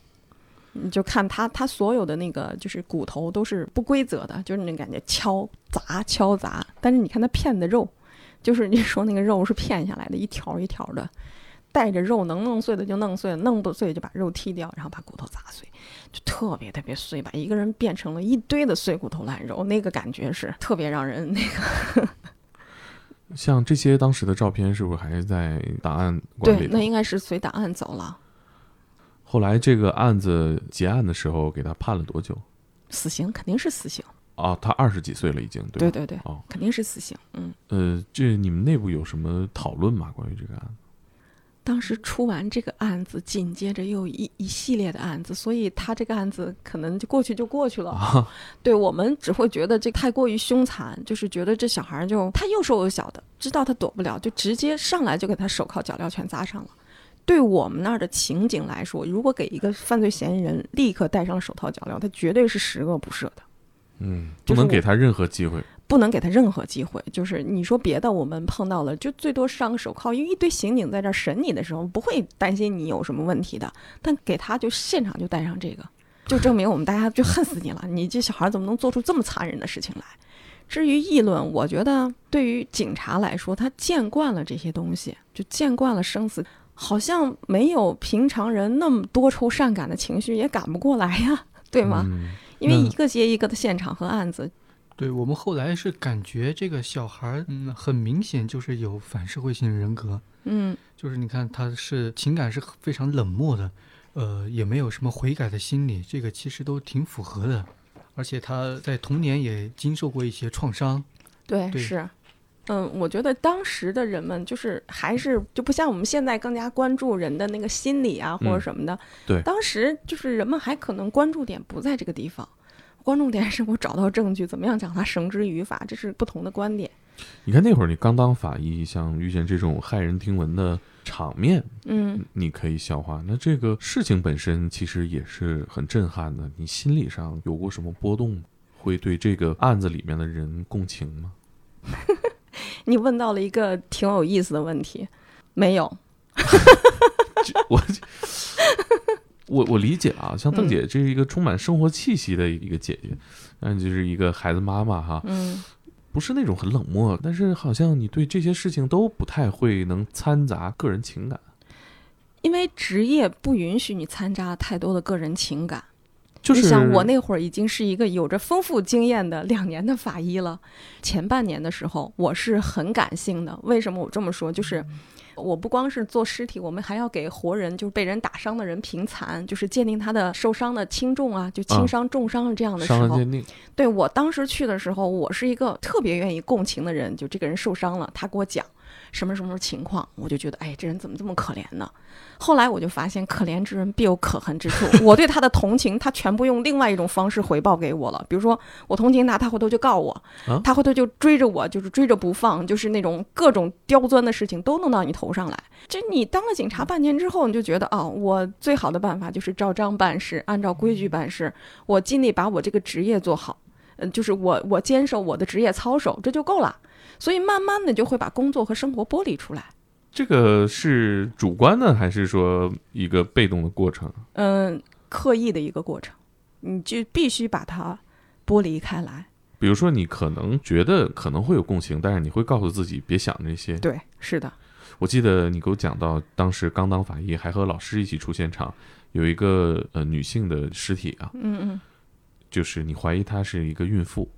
你就看他他所有的那个就是骨头都是不规则的，就是那感觉敲砸敲砸。但是你看他片的肉，就是你说那个肉是片下来的，一条一条的，带着肉能弄碎的就弄碎，弄不碎就把肉剔掉，然后把骨头砸碎，就特别特别碎，把一个人变成了一堆的碎骨头烂肉，那个感觉是特别让人那个 像这些当时的照片，是不是还在档案馆里，对那？应该是随档案走了，后来这个案子结案的时候，给他判了多久？死刑肯定是死刑，啊，他二十几岁了，已经对吧？对对对，哦，肯定是死刑，嗯。呃，这你们内部有什么讨论吗？关于这个案子？当时出完这个案子，紧接着又一一系列的案子，所以他这个案子可能就过去就过去了。啊，对我们只会觉得这太过于凶残，就是觉得这小孩就他又瘦又小的，知道他躲不了，就直接上来就给他手铐脚镣全扎上了。对我们那儿的情景来说，如果给一个犯罪嫌疑人立刻戴上了手套脚镣，他绝对是十恶不赦的。嗯，不能给他任何机会。不能给他任何机会。就是你说别的，我们碰到了，就最多上个手铐，因为一堆刑警在这儿审你的时候，不会担心你有什么问题的。但给他就现场就戴上这个，就证明我们大家就恨死你了。你这小孩怎么能做出这么残忍的事情来？至于议论，我觉得对于警察来说，他见惯了这些东西，就见惯了生死，好像没有平常人那么多愁善感的情绪，也赶不过来呀，对吗？嗯，因为一个接一个的现场和案子，对我们后来是感觉这个小孩儿，嗯，很明显就是有反社会性人格，嗯。就是你看他是情感是非常冷漠的，呃，也没有什么悔改的心理，这个其实都挺符合的。而且他在童年也经受过一些创伤，对，对是，嗯，我觉得当时的人们就是还是就不像我们现在更加关注人的那个心理啊或者嗯什么的。对当时就是人们还可能关注点不在这个地方，关注点是我找到证据，怎么样将他绳之于法，这是不同的观点。你看那会儿你刚当法医，像遇见这种骇人听闻的场面，嗯，你可以消化。那这个事情本身其实也是很震撼的，你心理上有过什么波动？会对这个案子里面的人共情吗？你问到了一个挺有意思的问题，没有，我我我理解啊，像邓嗯姐这是一个充满生活气息的一个姐姐，嗯，就是一个孩子妈妈哈，嗯，不是那种很冷漠，但是好像你对这些事情都不太会能掺杂个人情感，因为职业不允许你掺杂太多的个人情感。就是你想，我那会儿已经是一个有着丰富经验的两年的法医了。前半年的时候，我是很感性的。为什么我这么说？就是我不光是做尸体，我们还要给活人，就是被人打伤的人评残，就是鉴定他的受伤的轻重啊，就轻伤、重伤这样的时候。对我当时去的时候，我是一个特别愿意共情的人。就这个人受伤了，他给我讲什么什么情况，我就觉得，哎，这人怎么这么可怜呢？后来我就发现，可怜之人必有可恨之处。我对他的同情，他全部用另外一种方式回报给我了。比如说，我同情他，他回头就告我，啊他回头就追着我，就是追着不放，就是那种各种刁钻的事情都弄到你头上来。这你当了警察半年之后，你就觉得，哦，我最好的办法就是照章办事，按照规矩办事，我尽力把我这个职业做好。嗯，就是我我坚守我的职业操守，这就够了。所以慢慢的就会把工作和生活剥离出来。这个是主观的还是说一个被动的过程？嗯，刻意的一个过程，你就必须把它剥离开来。比如说，你可能觉得可能会有共情，但是你会告诉自己别想这些。对，是的，我记得你给我讲到，当时刚当法医，还和老师一起出现场，有一个呃女性的尸体啊，嗯嗯，就是你怀疑她是一个孕妇，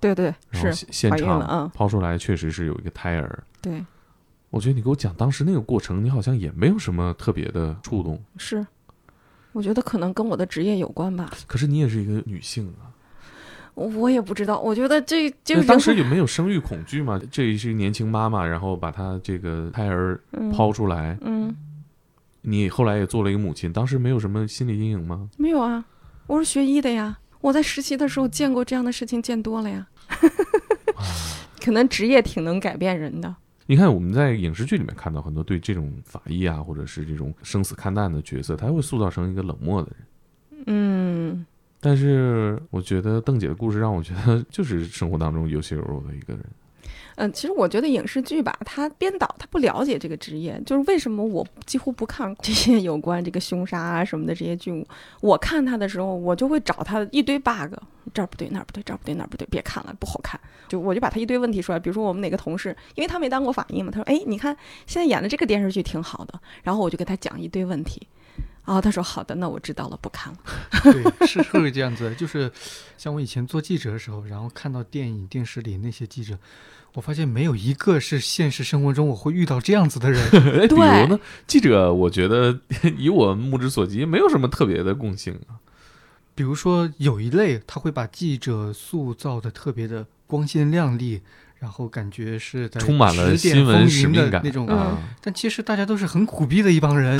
对对是，现场嗯抛出来确实是有一个胎儿。对我觉得你给我讲当时那个过程，你好像也没有什么特别的触动，是。我觉得可能跟我的职业有关吧，可是你也是一个女性啊，我我也不知道。我觉得这就那是当时有没有生育恐惧嘛？这是一个年轻妈妈，然后把她这个胎儿嗯抛出来，嗯你后来也做了一个母亲，当时没有什么心理阴影吗？没有啊，我是学医的呀，我在实习的时候见过这样的事情，见多了呀。可能职业挺能改变人的。你看我们在影视剧里面看到很多对这种法医啊，或者是这种生死看淡的角色，他会塑造成一个冷漠的人。嗯，但是我觉得邓姐的故事让我觉得就是生活当中有血有肉的一个人。嗯，其实我觉得影视剧吧，他编导他不了解这个职业，就是为什么我几乎不看这些有关这个凶杀啊什么的这些剧。我看他的时候，我就会找他一堆 bug，这儿不对那儿不对这儿不对那儿不对，别看了不好看。就我就把他一堆问题出来，比如说我们哪个同事，因为他没当过法医嘛，他说哎，你看现在演的这个电视剧挺好的，然后我就给他讲一堆问题。然后他说好的，那我知道了，不看了。对，是会这样子。就是像我以前做记者的时候，然后看到电影、电视里那些记者，我发现没有一个是现实生活中我会遇到这样子的人。哎，比如呢，记者，我觉得 以我目之所及，没有什么特别的共性啊。比如说有一类，他会把记者塑造的特别的光鲜亮丽，然后感觉是在充满了新闻使命感那种。啊。但其实大家都是很苦逼的一帮人。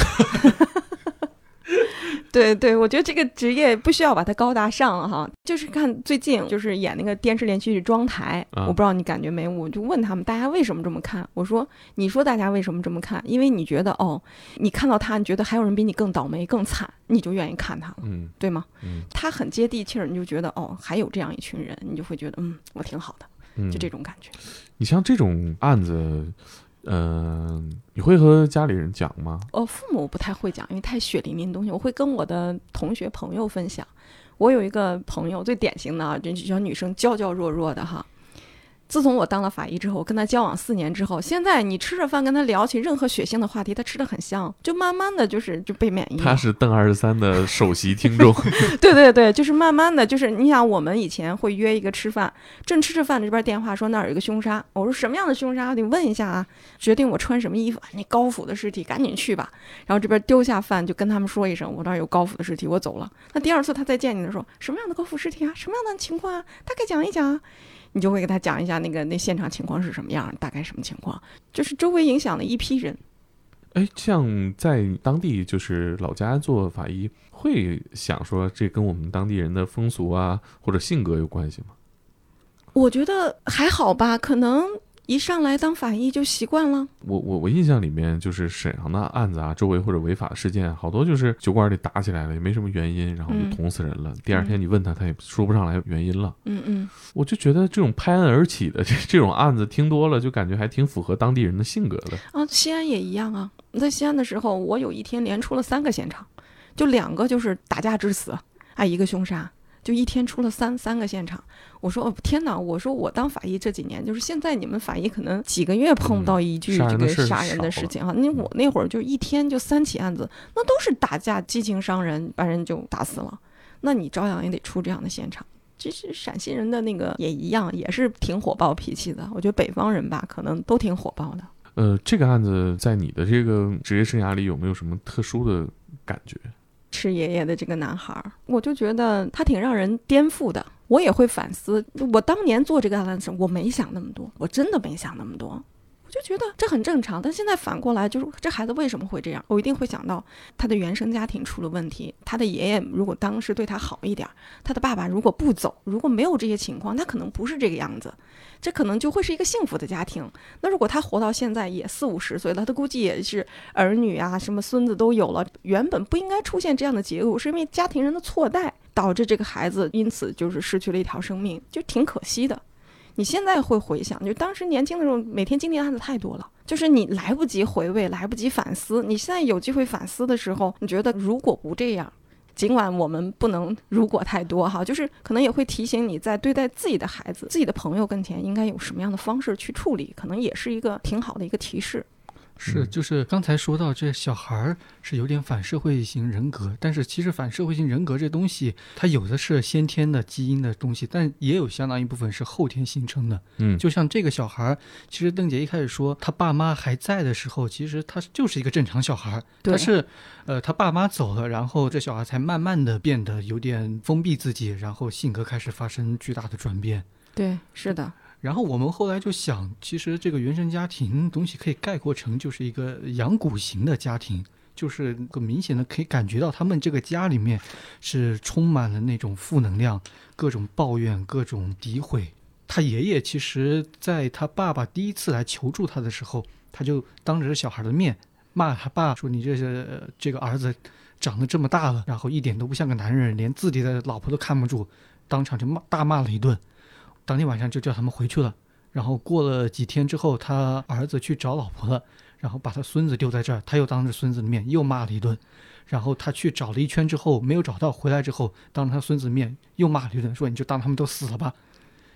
对对，我觉得这个职业不需要把它高大上哈，就是看最近就是演那个电视连续剧《妆台》啊我不知道你感觉没，我就问他们大家为什么这么看，我说你说大家为什么这么看？因为你觉得哦，你看到他，你觉得还有人比你更倒霉更惨，你就愿意看他了，嗯对吗？嗯他很接地气儿，你就觉得哦，还有这样一群人，你就会觉得嗯，我挺好的，嗯，就这种感觉。你像这种案子，嗯、你会和家里人讲吗？哦，父母不太会讲，因为太血淋淋的东西，我会跟我的同学朋友分享。我有一个朋友，最典型的啊，这小女生娇娇弱弱的哈。自从我当了法医之后，我跟他交往四年之后，现在你吃着饭跟他聊起任何血腥的话题，他吃的很香，就慢慢的就是就被免疫。他是邓二十三的首席听众，对对对，就是慢慢的就是你想，我们以前会约一个吃饭，正吃着饭这边电话说那儿有一个凶杀，我说什么样的凶杀？你问一下啊，决定我穿什么衣服。你高府的尸体，赶紧去吧。然后这边丢下饭就跟他们说一声，我那儿有高府的尸体，我走了。那第二次他再见你的时候，什么样的高府尸体啊？什么样的情况啊？大概讲一讲啊。你就会给他讲一下那个那现场情况是什么样，大概什么情况，就是周围影响了一批人。哎，像在当地就是老家做法医，会想说这跟我们当地人的风俗啊或者性格有关系吗？我觉得还好吧，可能一上来当法医就习惯了。我我我印象里面就是沈阳的案子啊，周围或者违法事件，好多就是酒馆里打起来了，也没什么原因，然后嗯就捅死人了。第二天你问他，他也说不上来原因了。嗯嗯，我就觉得这种拍案而起的这这种案子听多了，就感觉还挺符合当地人的性格的。啊，西安也一样啊。在西安的时候，我有一天连出了三个现场，就两个就是打架致死，啊，一个凶杀，就一天出了三三个现场。我说哦天哪！我说我当法医这几年，就是现在你们法医可能几个月碰不到一句这个杀人的事情啊。那我那会儿就一天就三起案子，那都是打架、激情伤人，把人就打死了。那你照样也得出这样的现场。其实陕西人的那个也一样，也是挺火爆脾气的。我觉得北方人吧，可能都挺火爆的。呃，这个案子在你的这个职业生涯里有没有什么特殊的感觉？吃爷爷的这个男孩儿，我就觉得他挺让人颠覆的。我也会反思，我当年做这个案子时，我没想那么多，我真的没想那么多。就觉得这很正常，但现在反过来，就是这孩子为什么会这样？我一定会想到他的原生家庭出了问题。他的爷爷如果当时对他好一点，他的爸爸如果不走，如果没有这些情况，他可能不是这个样子，这可能就会是一个幸福的家庭。那如果他活到现在也四五十岁了，他估计也是儿女啊，什么孙子都有了，原本不应该出现这样的结果，是因为家庭人的错待导致这个孩子因此就是失去了一条生命，就挺可惜的。你现在会回想，就当时年轻的时候，每天经历的案子太多了，就是你来不及回味，来不及反思。你现在有机会反思的时候，你觉得如果不这样，尽管我们不能如果太多哈，就是可能也会提醒你在对待自己的孩子、自己的朋友跟前，应该有什么样的方式去处理，可能也是一个挺好的一个提示。是，嗯就是刚才说到这小孩儿是有点反社会型人格，但是其实反社会型人格这东西，它有的是先天的基因的东西，但也有相当一部分是后天形成的。嗯，就像这个小孩儿，其实邓姐一开始说他爸妈还在的时候，其实他就是一个正常小孩儿，对但是，呃，他爸妈走了，然后这小孩才慢慢的变得有点封闭自己，然后性格开始发生巨大的转变。对，是的，然后我们后来就想，其实这个原生家庭东西可以概括成就是一个养蛊型的家庭，就是个明显的可以感觉到他们这个家里面是充满了那种负能量，各种抱怨，各种诋毁。他爷爷其实在他爸爸第一次来求助他的时候，他就当着小孩的面骂他爸说：“你这是这个儿子长得这么大了，然后一点都不像个男人，连自己的老婆都看不住，当场就骂大骂了一顿。”当天晚上就叫他们回去了。然后过了几天之后，他儿子去找老婆了，然后把他孙子丢在这儿，他又当着孙子的面又骂了一顿。然后他去找了一圈之后没有找到，回来之后当着他孙子面又骂了一顿，说你就当他们都死了吧，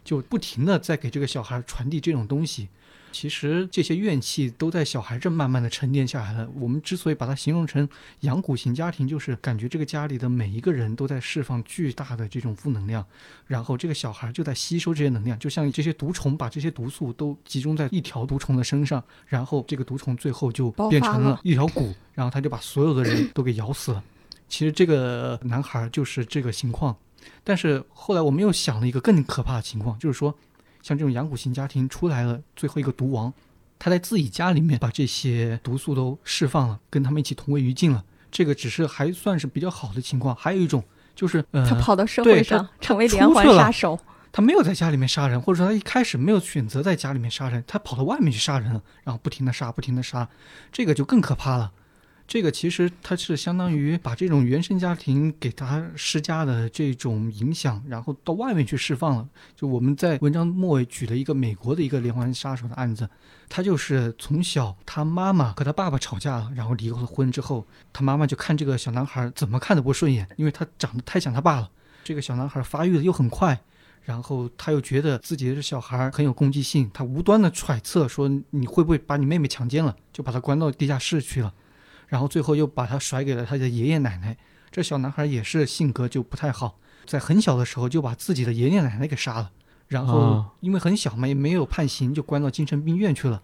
就不停的在给这个小孩传递这种东西。其实这些怨气都在小孩这慢慢的沉淀下来了。我们之所以把它形容成养蛊型家庭，就是感觉这个家里的每一个人都在释放巨大的这种负能量，然后这个小孩就在吸收这些能量，就像这些毒虫把这些毒素都集中在一条毒虫的身上，然后这个毒虫最后就变成了了一条蛊，然后他就把所有的人都给咬死了。其实这个男孩就是这个情况，但是后来我们又想了一个更可怕的情况，就是说，像这种养蛊型家庭出来了最后一个毒王，他在自己家里面把这些毒素都释放了，跟他们一起同归于尽了。这个只是还算是比较好的情况，还有一种就是呃，他跑到社会上成为连环杀手。他没有在家里面杀人，或者说他一开始没有选择在家里面杀人，他跑到外面去杀人了，然后不停的杀，不停的杀，这个就更可怕了。这个其实它是相当于把这种原生家庭给他施加的这种影响，然后到外面去释放了。就我们在文章末尾举了一个美国的一个连环杀手的案子，他就是从小他妈妈和他爸爸吵架了，然后离了婚之后，他妈妈就看这个小男孩怎么看都不顺眼，因为他长得太像他爸了。这个小男孩发育的又很快，然后他又觉得自己的小孩很有攻击性，他无端的揣测说你会不会把你妹妹强奸了，就把他关到地下室去了，然后最后又把他甩给了他的爷爷奶奶。这小男孩也是性格就不太好，在很小的时候就把自己的爷爷奶奶给杀了，然后啊因为很小嘛，也没有判刑，就关到精神病院去了。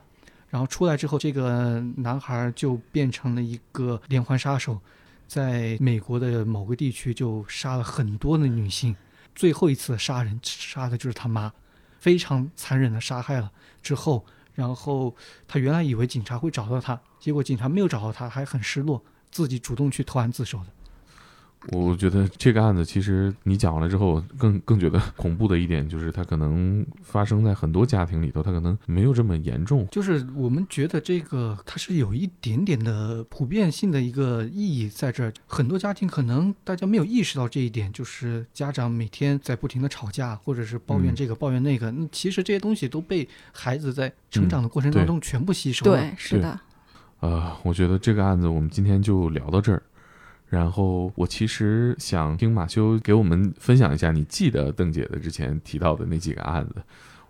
然后出来之后，这个男孩就变成了一个连环杀手，在美国的某个地区就杀了很多的女性。最后一次杀人杀的就是他妈，非常残忍的杀害了之后，然后他原来以为警察会找到他，结果警察没有找到他，还很失落，自己主动去投案自首的。我觉得这个案子其实你讲完了之后，更更觉得恐怖的一点就是，它可能发生在很多家庭里头，它可能没有这么严重。就是我们觉得这个它是有一点点的普遍性的一个意义在这儿，很多家庭可能大家没有意识到这一点，就是家长每天在不停的吵架，或者是抱怨嗯这个、抱怨那个，那其实这些东西都被孩子在成长的过程当中全部吸收了。对，是对的，呃，我觉得这个案子我们今天就聊到这儿。然后我其实想听马修给我们分享一下，你记得邓姐的之前提到的那几个案子，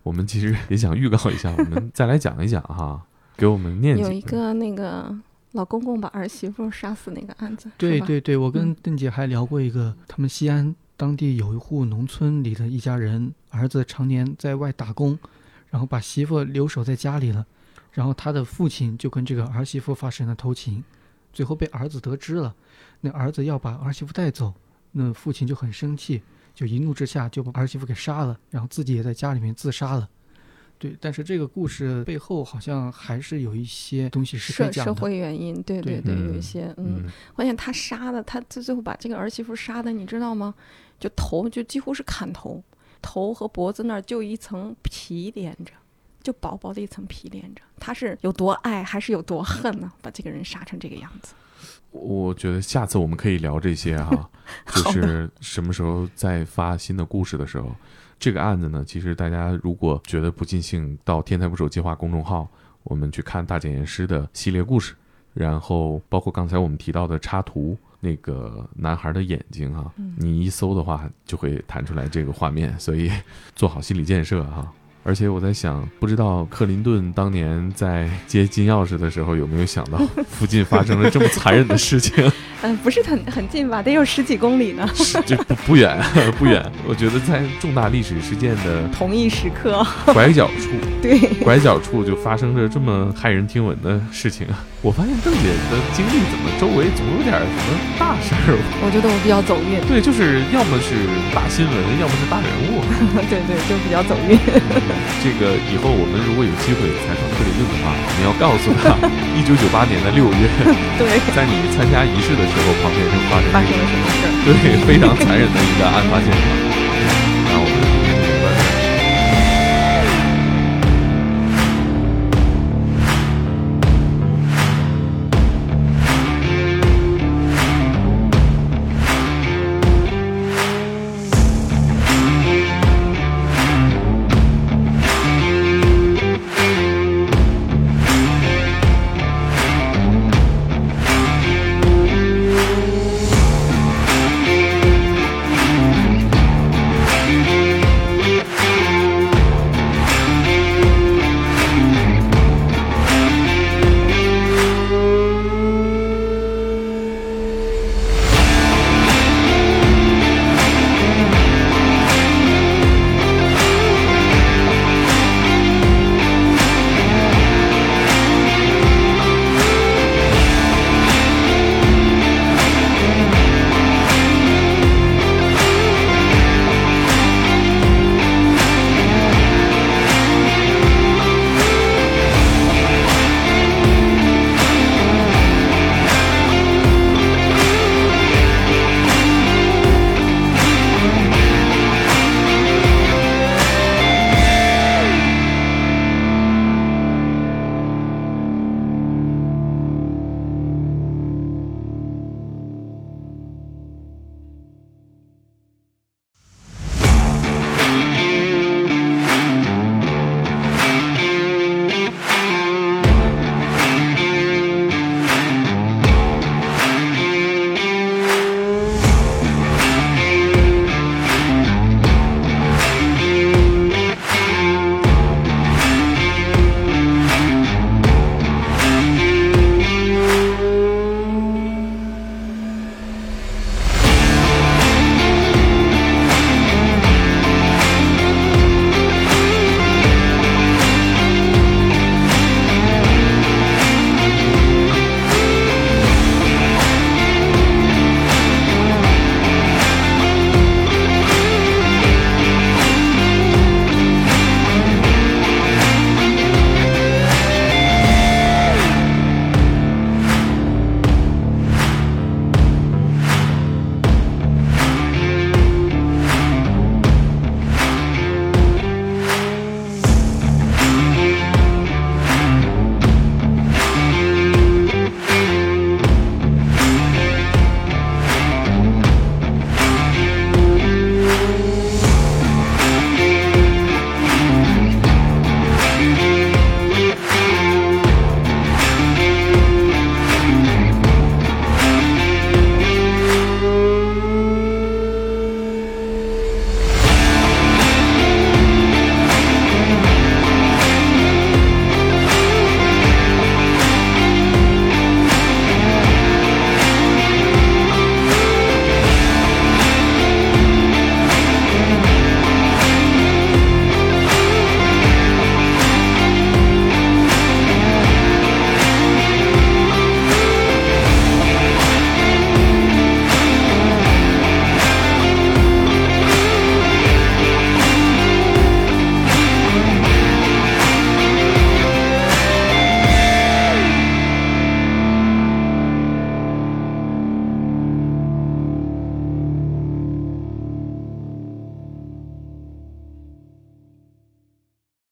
我们其实也想预告一下，我们再来讲一讲哈，给我们念几有一个那个老公公把儿媳妇杀死那个案子，对对对，我跟嗯。邓姐还聊过一个，他们西安当地有一户农村里的一家人，儿子常年在外打工，然后把媳妇留守在家里了，然后他的父亲就跟这个儿媳妇发生了偷情，最后被儿子得知了，那儿子要把儿媳妇带走，那父亲就很生气，就一怒之下就把儿媳妇给杀了，然后自己也在家里面自杀了。对，但是这个故事背后好像还是有一些东西是社社。会原因，对对对，有嗯一些嗯，嗯关键他杀的，他最最后把这个儿媳妇杀的，你知道吗？就头就几乎是砍头，头和脖子那儿就一层皮连着，就薄薄的一层皮连着。他是有多爱，还是有多恨呢？把这个人杀成这个样子。我觉得下次我们可以聊这些哈，就是什么时候再发新的故事的时候，这个案子呢，其实大家如果觉得不尽兴，到“天才捕手计划”公众号，我们去看大检验师的系列故事，然后包括刚才我们提到的插图，那个男孩的眼睛哈、嗯你一搜的话就会弹出来这个画面，所以做好心理建设哈、而且我在想，不知道克林顿当年在接金钥匙的时候有没有想到附近发生了这么残忍的事情？嗯、不是很很近吧？得有十几公里呢。是 这不不远不远，我觉得在重大历史事件的同一时刻，拐角处，对，拐角处就发生着这么骇人听闻的事情啊！我发现邓姐的经历怎么周围总有点什么大事儿？我觉得我比较走运。对，就是要么是大新闻，要么是大人物。对对，就比较走运。这个以后我们如果有机会采访克林顿的话，我们要告诉他，一九九八年的六月，对，在你参加仪式的时候，旁边就发生了什么事儿？对非常残忍的一个案发现场。那我们